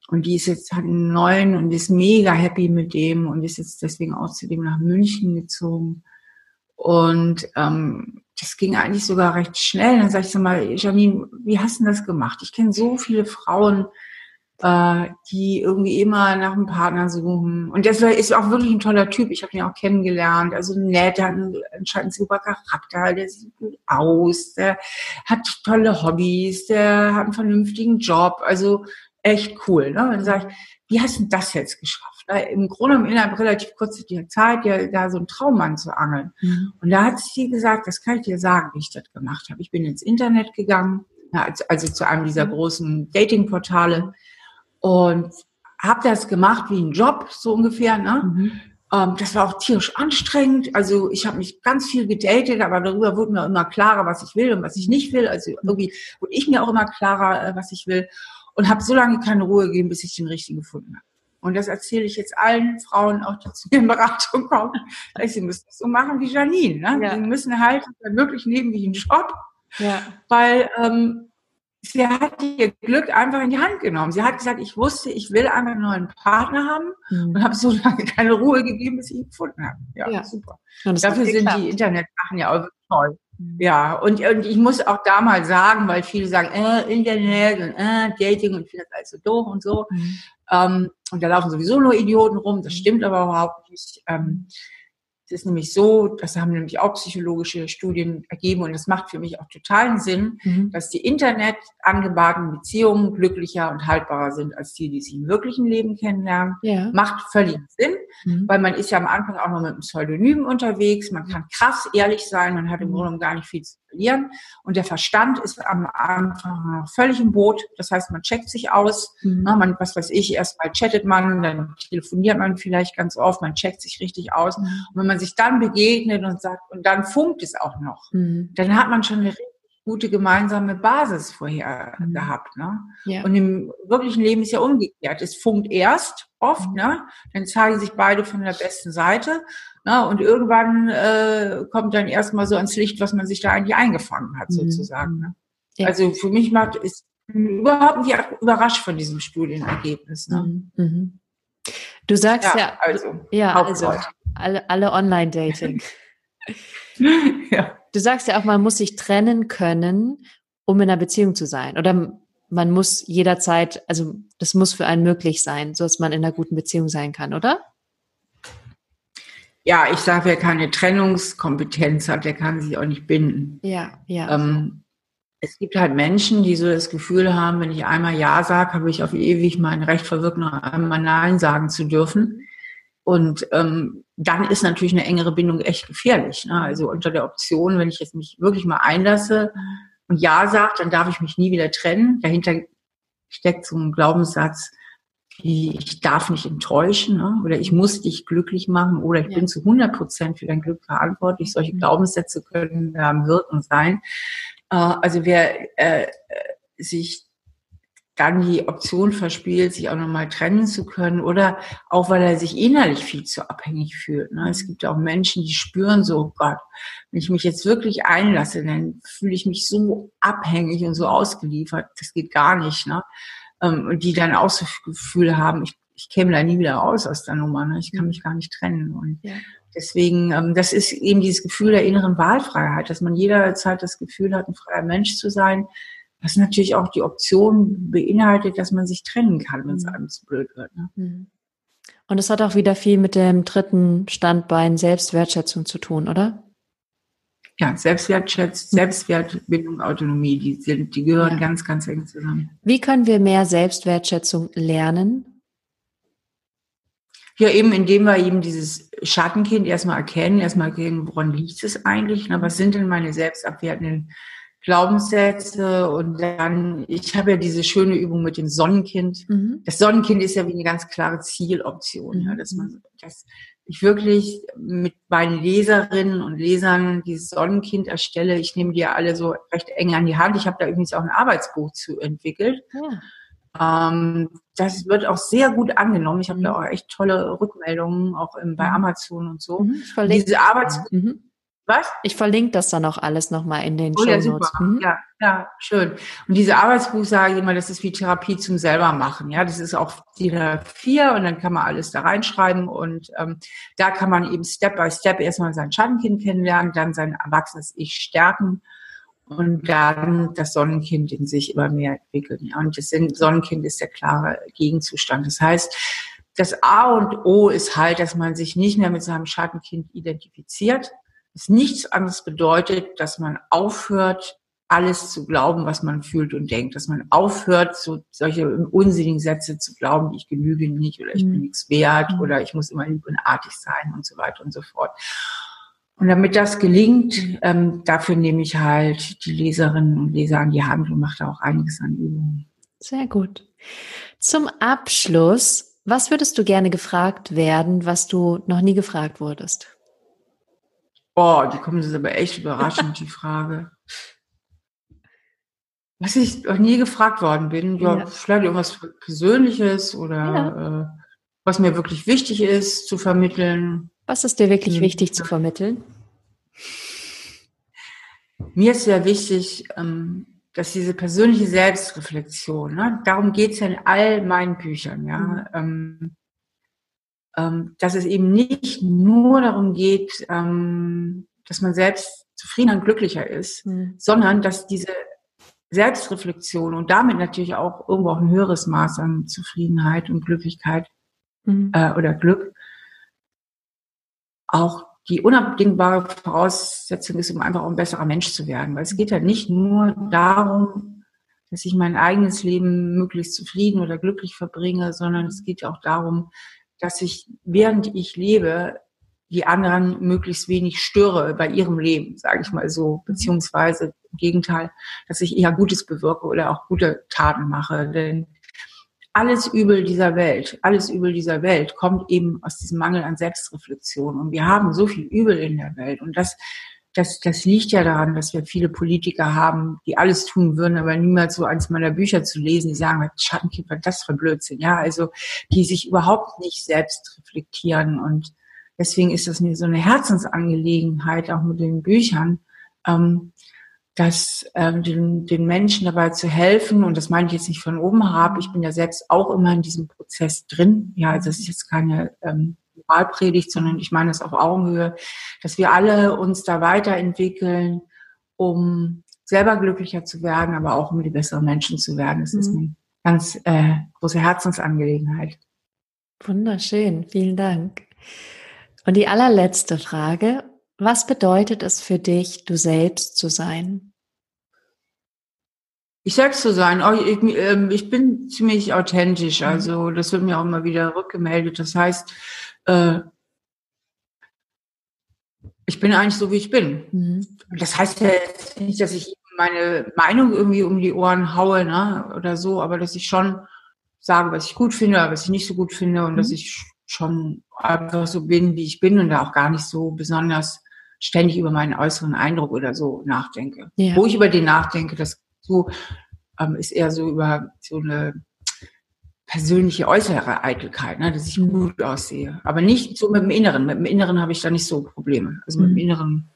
Und die ist jetzt hat einen neuen und ist mega happy mit dem und ist jetzt deswegen auch zu dem nach München gezogen. Und ähm, das ging eigentlich sogar recht schnell. Dann sag ich so mal, Janine, wie hast du das gemacht? Ich kenne so viele Frauen, äh, die irgendwie immer nach einem Partner suchen. Und der ist auch wirklich ein toller Typ. Ich habe ihn auch kennengelernt. Also nett, der hat einen anscheinend super Charakter, der sieht gut aus, der hat tolle Hobbys, der hat einen vernünftigen Job. Also echt cool. Ne? Und dann sage ich, wie hast du das jetzt geschafft? Weil Im Grunde im innerhalb relativ kurzer Zeit, ja, da so einen Traummann zu angeln. Mhm. Und da hat sie gesagt, das kann ich dir sagen, wie ich das gemacht habe. Ich bin ins Internet gegangen, also zu einem dieser mhm. großen Datingportale und habe das gemacht wie ein Job, so ungefähr. Ne? Mhm. Ähm, das war auch tierisch anstrengend. Also ich habe mich ganz viel gedatet, aber darüber wurde mir immer klarer, was ich will und was ich nicht will. Also irgendwie wurde ich mir auch immer klarer, äh, was ich will. Und habe so lange keine Ruhe gegeben, bis ich den richtigen gefunden habe. Und das erzähle ich jetzt allen Frauen, auch die zu mir in Beratung kommen. Sie müssen das so machen wie Janine. Ne? Ja. Sie müssen halt wirklich nehmen wie ein Job. Ja. Weil ähm, sie hat ihr Glück einfach in die Hand genommen. Sie hat gesagt, ich wusste, ich will einfach einen neuen Partner haben mhm. und habe so lange keine Ruhe gegeben, bis ich ihn gefunden habe. Ja, ja. super. Dafür sind geklappt. die Internetsachen ja auch wirklich toll. Mhm. Ja, und, und ich muss auch da mal sagen, weil viele sagen, äh, Internet und äh, Dating und ich finde das alles so doof und so. Mhm. Ähm, und da laufen sowieso nur Idioten rum, das mhm. stimmt aber überhaupt nicht. Ähm, es ist nämlich so, das haben nämlich auch psychologische Studien ergeben und das macht für mich auch totalen Sinn, mhm. dass die Internet angebahnten Beziehungen glücklicher und haltbarer sind als die, die sich im wirklichen Leben kennenlernen. Ja. Macht völlig Sinn, mhm. weil man ist ja am Anfang auch noch mit einem Pseudonym unterwegs, man kann krass ehrlich sein, man hat im mhm. Grunde gar nicht viel zu verlieren. Und der Verstand ist am Anfang noch völlig im Boot. Das heißt, man checkt sich aus. Mhm. Na, man, was weiß ich, erstmal chattet man, dann telefoniert man vielleicht ganz oft, man checkt sich richtig aus. Mhm. Und wenn man sich dann begegnet und sagt, und dann funkt es auch noch, mhm. dann hat man schon eine richtig gute gemeinsame Basis vorher mhm. gehabt. Ne? Ja. Und im wirklichen Leben ist ja umgekehrt. Es funkt erst oft, mhm. ne? dann zeigen sich beide von der besten Seite na, und irgendwann äh, kommt dann erstmal so ans Licht, was man sich da eigentlich eingefangen hat, mhm. sozusagen. Ne? Ja. Also für mich macht ist überhaupt nicht überrascht von diesem Studienergebnis. Ne? Mhm. mhm. Du sagst ja, ja also, ja, also alle, alle Online-Dating. ja. Du sagst ja auch, man muss sich trennen können, um in einer Beziehung zu sein. Oder man muss jederzeit, also das muss für einen möglich sein, so dass man in einer guten Beziehung sein kann, oder? ja, ich sage, wer keine Trennungskompetenz hat, der kann sich auch nicht binden. Ja, ja. Ähm, es gibt halt Menschen, die so das Gefühl haben, wenn ich einmal Ja sage, habe ich auf ewig mein Recht verwirkt, noch einmal Nein sagen zu dürfen. Und ähm, dann ist natürlich eine engere Bindung echt gefährlich. Ne? Also unter der Option, wenn ich jetzt mich wirklich mal einlasse und Ja sage, dann darf ich mich nie wieder trennen. Dahinter steckt so ein Glaubenssatz, wie ich darf nicht enttäuschen ne? oder ich muss dich glücklich machen oder ich ja. bin zu 100 Prozent für dein Glück verantwortlich. Solche mhm. Glaubenssätze können da wirken sein. Äh, also wer äh, sich dann die Option verspielt, sich auch nochmal trennen zu können oder auch weil er sich innerlich viel zu abhängig fühlt. Ne? Es gibt auch Menschen, die spüren so, oh Gott, wenn ich mich jetzt wirklich einlasse, dann fühle ich mich so abhängig und so ausgeliefert, das geht gar nicht. Ne? ähm, und die dann auch so Gefühle haben, ich, ich käme da nie wieder raus aus der Nummer, ne? ich kann mhm. mich gar nicht trennen. Und ja. deswegen, ähm, das ist eben dieses Gefühl der inneren Wahlfreiheit, dass man jederzeit das Gefühl hat, ein freier Mensch zu sein, was natürlich auch die Option beinhaltet, dass man sich trennen kann, wenn es mhm. einem zu blöd wird. Ne? Mhm. Und es hat auch wieder viel mit dem dritten Standbein Selbstwertschätzung zu tun, oder? ja, Selbstwertschätzung, Selbstwertbildung, Autonomie, die sind, die gehören ja. ganz, ganz eng zusammen. Wie können wir mehr Selbstwertschätzung lernen? Ja, eben indem wir eben dieses Schattenkind erstmal erkennen, erstmal erkennen, woran liegt es eigentlich? Na, was sind denn meine selbstabwertenden Glaubenssätze? Und dann, ich habe ja diese schöne Übung mit dem Sonnenkind. Mhm. Das Sonnenkind ist ja wie eine ganz klare Zieloption, mhm. ja, dass man das ich wirklich mit meinen Leserinnen und Lesern dieses Sonnenkind erstelle. Ich nehme die ja alle so recht eng an die Hand. Ich habe da übrigens auch ein Arbeitsbuch zu entwickelt. Ja. Ähm, das wird auch sehr gut angenommen. Ich habe mhm. da auch echt tolle Rückmeldungen, auch im, bei mhm. Amazon und so. Mhm, Diese Arbeitsbuch. Mhm. Was? Ich verlinke das dann auch alles nochmal in den oh, Show Notes. Ja, mhm. ja, ja, schön. Und diese Arbeitsbuch sage ich immer, das ist wie Therapie zum selbermachen. Ja, das ist auch die vier und dann kann man alles da reinschreiben und ähm, da kann man eben Step by Step erstmal sein Schattenkind kennenlernen, dann sein erwachsenes Ich stärken und dann das Sonnenkind in sich immer mehr entwickeln. Ja. Und das Sonnenkind ist der klare Gegenzustand. Das heißt, das A und O ist halt, dass man sich nicht mehr mit seinem Schattenkind identifiziert. Das nichts anderes bedeutet, dass man aufhört, alles zu glauben, was man fühlt und denkt, dass man aufhört, so solche unsinnigen Sätze zu glauben, ich genüge nicht oder ich bin mhm. nichts wert mhm. oder ich muss immer lieb und artig sein und so weiter und so fort. Und damit das gelingt, ähm, dafür nehme ich halt die Leserinnen und Leser an die Hand und mache da auch einiges an Übungen. Sehr gut. Zum Abschluss, was würdest du gerne gefragt werden, was du noch nie gefragt wurdest? Boah, die kommen ist aber echt überraschend, die Frage. Was ich noch nie gefragt worden bin, ja, vielleicht irgendwas Persönliches oder ja. äh, was mir wirklich wichtig ist zu vermitteln. Was ist dir wirklich hm. wichtig zu vermitteln? Mir ist sehr wichtig, ähm, dass diese persönliche Selbstreflexion, ne, darum geht es ja in all meinen Büchern, ja, mhm. Ähm, dass es eben nicht nur darum geht, ähm, dass man selbst zufriedener und glücklicher ist, mhm. sondern dass diese Selbstreflexion und damit natürlich auch irgendwo auch ein höheres Maß an Zufriedenheit und Glücklichkeit mhm. äh, oder Glück auch die unabdingbare Voraussetzung ist, um einfach auch ein besserer Mensch zu werden. Weil es geht ja nicht nur darum, dass ich mein eigenes Leben möglichst zufrieden oder glücklich verbringe, sondern es geht ja auch darum, dass ich, während ich lebe, die anderen möglichst wenig störe bei ihrem Leben, sage ich mal so, beziehungsweise im Gegenteil, dass ich eher Gutes bewirke oder auch gute Taten mache. Denn alles Übel dieser Welt, alles Übel dieser Welt kommt eben aus diesem Mangel an Selbstreflexion. Und wir haben so viel Übel in der Welt. Und das, das, das liegt ja daran, dass wir viele Politiker haben, die alles tun würden, aber niemals so eins meiner Bücher zu lesen, die sagen, Schattenkind, was das für Blödsinn. Ja, also, die sich überhaupt nicht selbst reflektieren. Und deswegen ist das mir so eine Herzensangelegenheit, auch mit den Büchern, ähm, dass ähm, den, den Menschen dabei zu helfen, und das meine ich jetzt nicht von oben herab, ich bin ja selbst auch immer in diesem Prozess drin. Ja, also das ist jetzt keine ähm, Moralpredigt, sondern ich meine es auf Augenhöhe, dass wir alle uns da weiterentwickeln, um selber glücklicher zu werden, aber auch um die besseren Menschen zu werden. Das mhm. ist eine ganz äh, große Herzensangelegenheit. Wunderschön, vielen Dank. Und die allerletzte Frage, was bedeutet es für dich, du selbst zu sein? Ich selbst zu sein, oh, ich, ähm, ich, bin ziemlich authentisch, mhm. also das wird mir auch immer wieder rückgemeldet. Das heißt, äh, ich bin eigentlich so, wie ich bin. Mhm. Das heißt ja nicht, dass ich meine Meinung irgendwie um die Ohren haue ne, oder so, aber dass ich schon sage, was ich gut finde, was ich nicht so gut finde und mhm. dass ich schon einfach so bin, wie ich bin und da auch gar nicht so besonders ständig über meinen äußeren Eindruck oder so nachdenke. Ja. Wo ich über den nachdenke, das so ähm, ist eher so über so eine persönliche äußere Eitelkeit, ne, dass ich mhm. gut aussehe. Aber nicht so mit dem Inneren. Mit dem Inneren habe ich da nicht so Probleme. Also mit dem mhm. Inneren,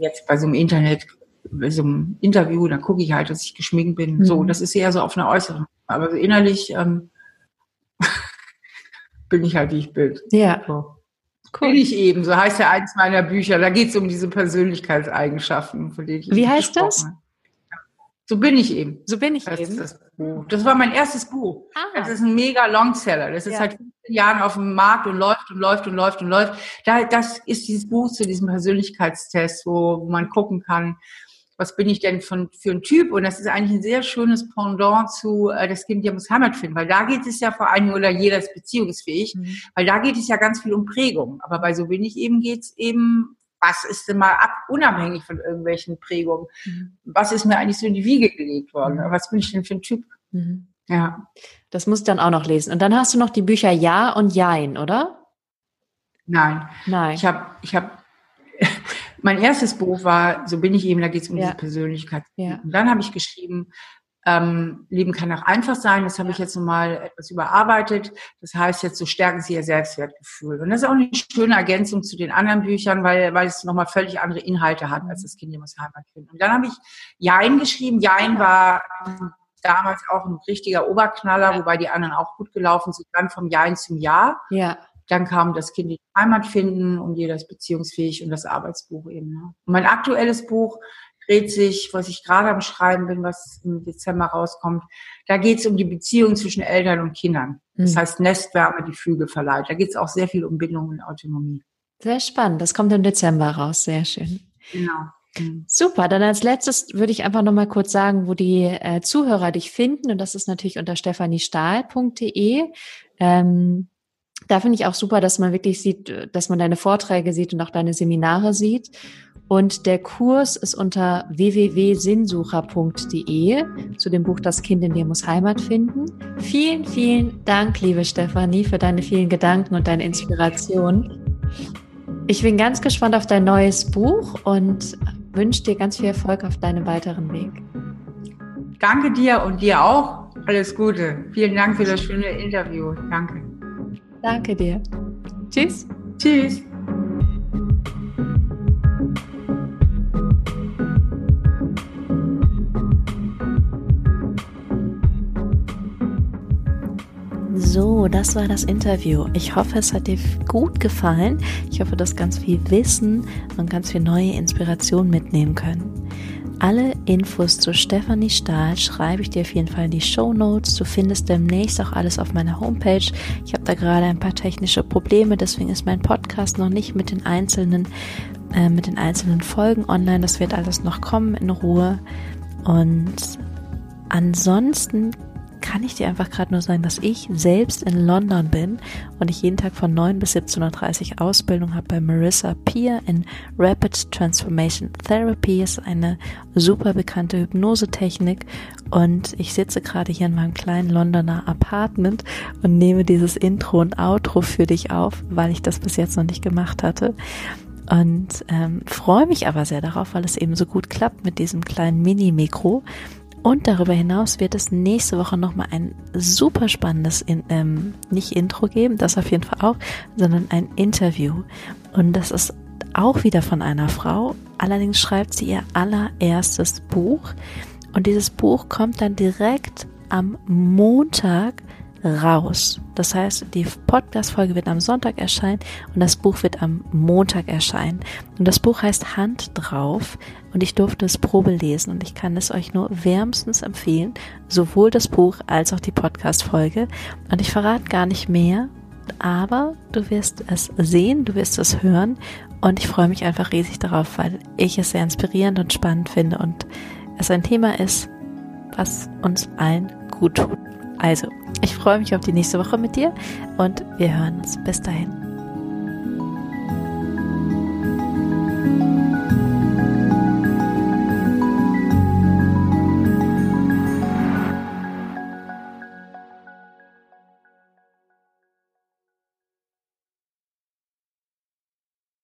jetzt bei so einem Internet, bei so einem Interview, dann gucke ich halt, dass ich geschminkt bin. Mhm. So, das ist eher so auf einer äußeren. Aber so innerlich ähm, bin ich halt, wie ich bin. Ja. So. Cool. Bin ich eben, so heißt ja eins meiner Bücher. Da geht es um diese Persönlichkeitseigenschaften, von denen ich Wie heißt das? Habe. So bin ich eben. So bin ich das eben. Das, das, war mein erstes Buch. Ah. Das ist ein mega Longseller. Das ist ja. seit 15 Jahren auf dem Markt und läuft und läuft und läuft und läuft. Da, das ist dieses Buch zu diesem Persönlichkeitstest, wo, wo man gucken kann, was bin ich denn von, für ein Typ? Und das ist eigentlich ein sehr schönes Pendant zu äh, das Kind, der muss Heimat finden, weil da geht es ja vor allem, oder jeder ist beziehungsfähig, mhm. weil da geht es ja ganz viel um Prägung. Aber bei so wenig eben geht es eben, was ist denn mal ab, unabhängig von irgendwelchen Prägungen? Mhm. Was ist mir eigentlich so in die Wiege gelegt worden? Mhm. Was bin ich denn für ein Typ? Mhm. Ja. Das muss ich dann auch noch lesen. Und dann hast du noch die Bücher Ja und Jein, oder? Nein. Nein. Ich habe, ich habe mein erstes Buch war, so bin ich eben, da geht es um ja. diese Persönlichkeit. Ja. Und dann habe ich geschrieben, ähm, Leben kann auch einfach sein. Das habe ich jetzt nochmal etwas überarbeitet. Das heißt jetzt, so stärken Sie Ihr Selbstwertgefühl. Und das ist auch eine schöne Ergänzung zu den anderen Büchern, weil, weil es nochmal völlig andere Inhalte hat, als das Kind muss Heimat finden. Und dann habe ich Jein geschrieben. Jein war damals auch ein richtiger Oberknaller, wobei die anderen auch gut gelaufen sind. Dann vom Jein zum Ja. Ja. Dann kam das Kind in die Heimat finden und jeder ist beziehungsfähig und das Arbeitsbuch eben. Ne? Und mein aktuelles Buch dreht sich, was ich gerade am Schreiben bin, was im Dezember rauskommt. Da geht es um die Beziehung zwischen Eltern und Kindern. Das mhm. heißt Nestwärme, die Flügel verleiht. Da geht es auch sehr viel um Bindung und Autonomie. Sehr spannend. Das kommt im Dezember raus. Sehr schön. Genau. Mhm. Super, dann als letztes würde ich einfach nochmal kurz sagen, wo die äh, Zuhörer dich finden. Und das ist natürlich unter stephaniestahl.de. Ähm, da finde ich auch super, dass man wirklich sieht, dass man deine Vorträge sieht und auch deine Seminare sieht. Und der Kurs ist unter www.sinnsucher.de zu dem Buch Das Kind in dir muss Heimat finden. Vielen, vielen Dank, liebe Stefanie, für deine vielen Gedanken und deine Inspiration. Ich bin ganz gespannt auf dein neues Buch und wünsche dir ganz viel Erfolg auf deinem weiteren Weg. Danke dir und dir auch. Alles Gute. Vielen Dank für das schöne Interview. Danke. Danke dir. Tschüss. Tschüss. So, das war das Interview. Ich hoffe, es hat dir gut gefallen. Ich hoffe, du hast ganz viel Wissen und ganz viel neue Inspiration mitnehmen können. Alle Infos zu Stefanie Stahl schreibe ich dir auf jeden Fall in die Show Notes. Du findest demnächst auch alles auf meiner Homepage. Ich habe da gerade ein paar technische Probleme, deswegen ist mein Podcast noch nicht mit den einzelnen, äh, mit den einzelnen Folgen online. Das wird alles noch kommen in Ruhe. Und ansonsten kann ich dir einfach gerade nur sagen, dass ich selbst in London bin und ich jeden Tag von 9 bis 17.30 Uhr Ausbildung habe bei Marissa Peer in Rapid Transformation Therapy. Ist eine super bekannte Hypnosetechnik. Und ich sitze gerade hier in meinem kleinen Londoner Apartment und nehme dieses Intro und Outro für dich auf, weil ich das bis jetzt noch nicht gemacht hatte. Und ähm, freue mich aber sehr darauf, weil es eben so gut klappt mit diesem kleinen Mini-Mikro und darüber hinaus wird es nächste Woche nochmal ein super spannendes, in, ähm, nicht Intro geben, das auf jeden Fall auch, sondern ein Interview. Und das ist auch wieder von einer Frau. Allerdings schreibt sie ihr allererstes Buch. Und dieses Buch kommt dann direkt am Montag raus. Das heißt, die Podcast-Folge wird am Sonntag erscheinen und das Buch wird am Montag erscheinen. Und das Buch heißt Hand drauf und ich durfte es Probe lesen und ich kann es euch nur wärmstens empfehlen, sowohl das Buch als auch die Podcast-Folge. Und ich verrate gar nicht mehr, aber du wirst es sehen, du wirst es hören und ich freue mich einfach riesig darauf, weil ich es sehr inspirierend und spannend finde und es ein Thema ist, was uns allen gut tut. Also, ich freue mich auf die nächste Woche mit dir und wir hören uns. Bis dahin.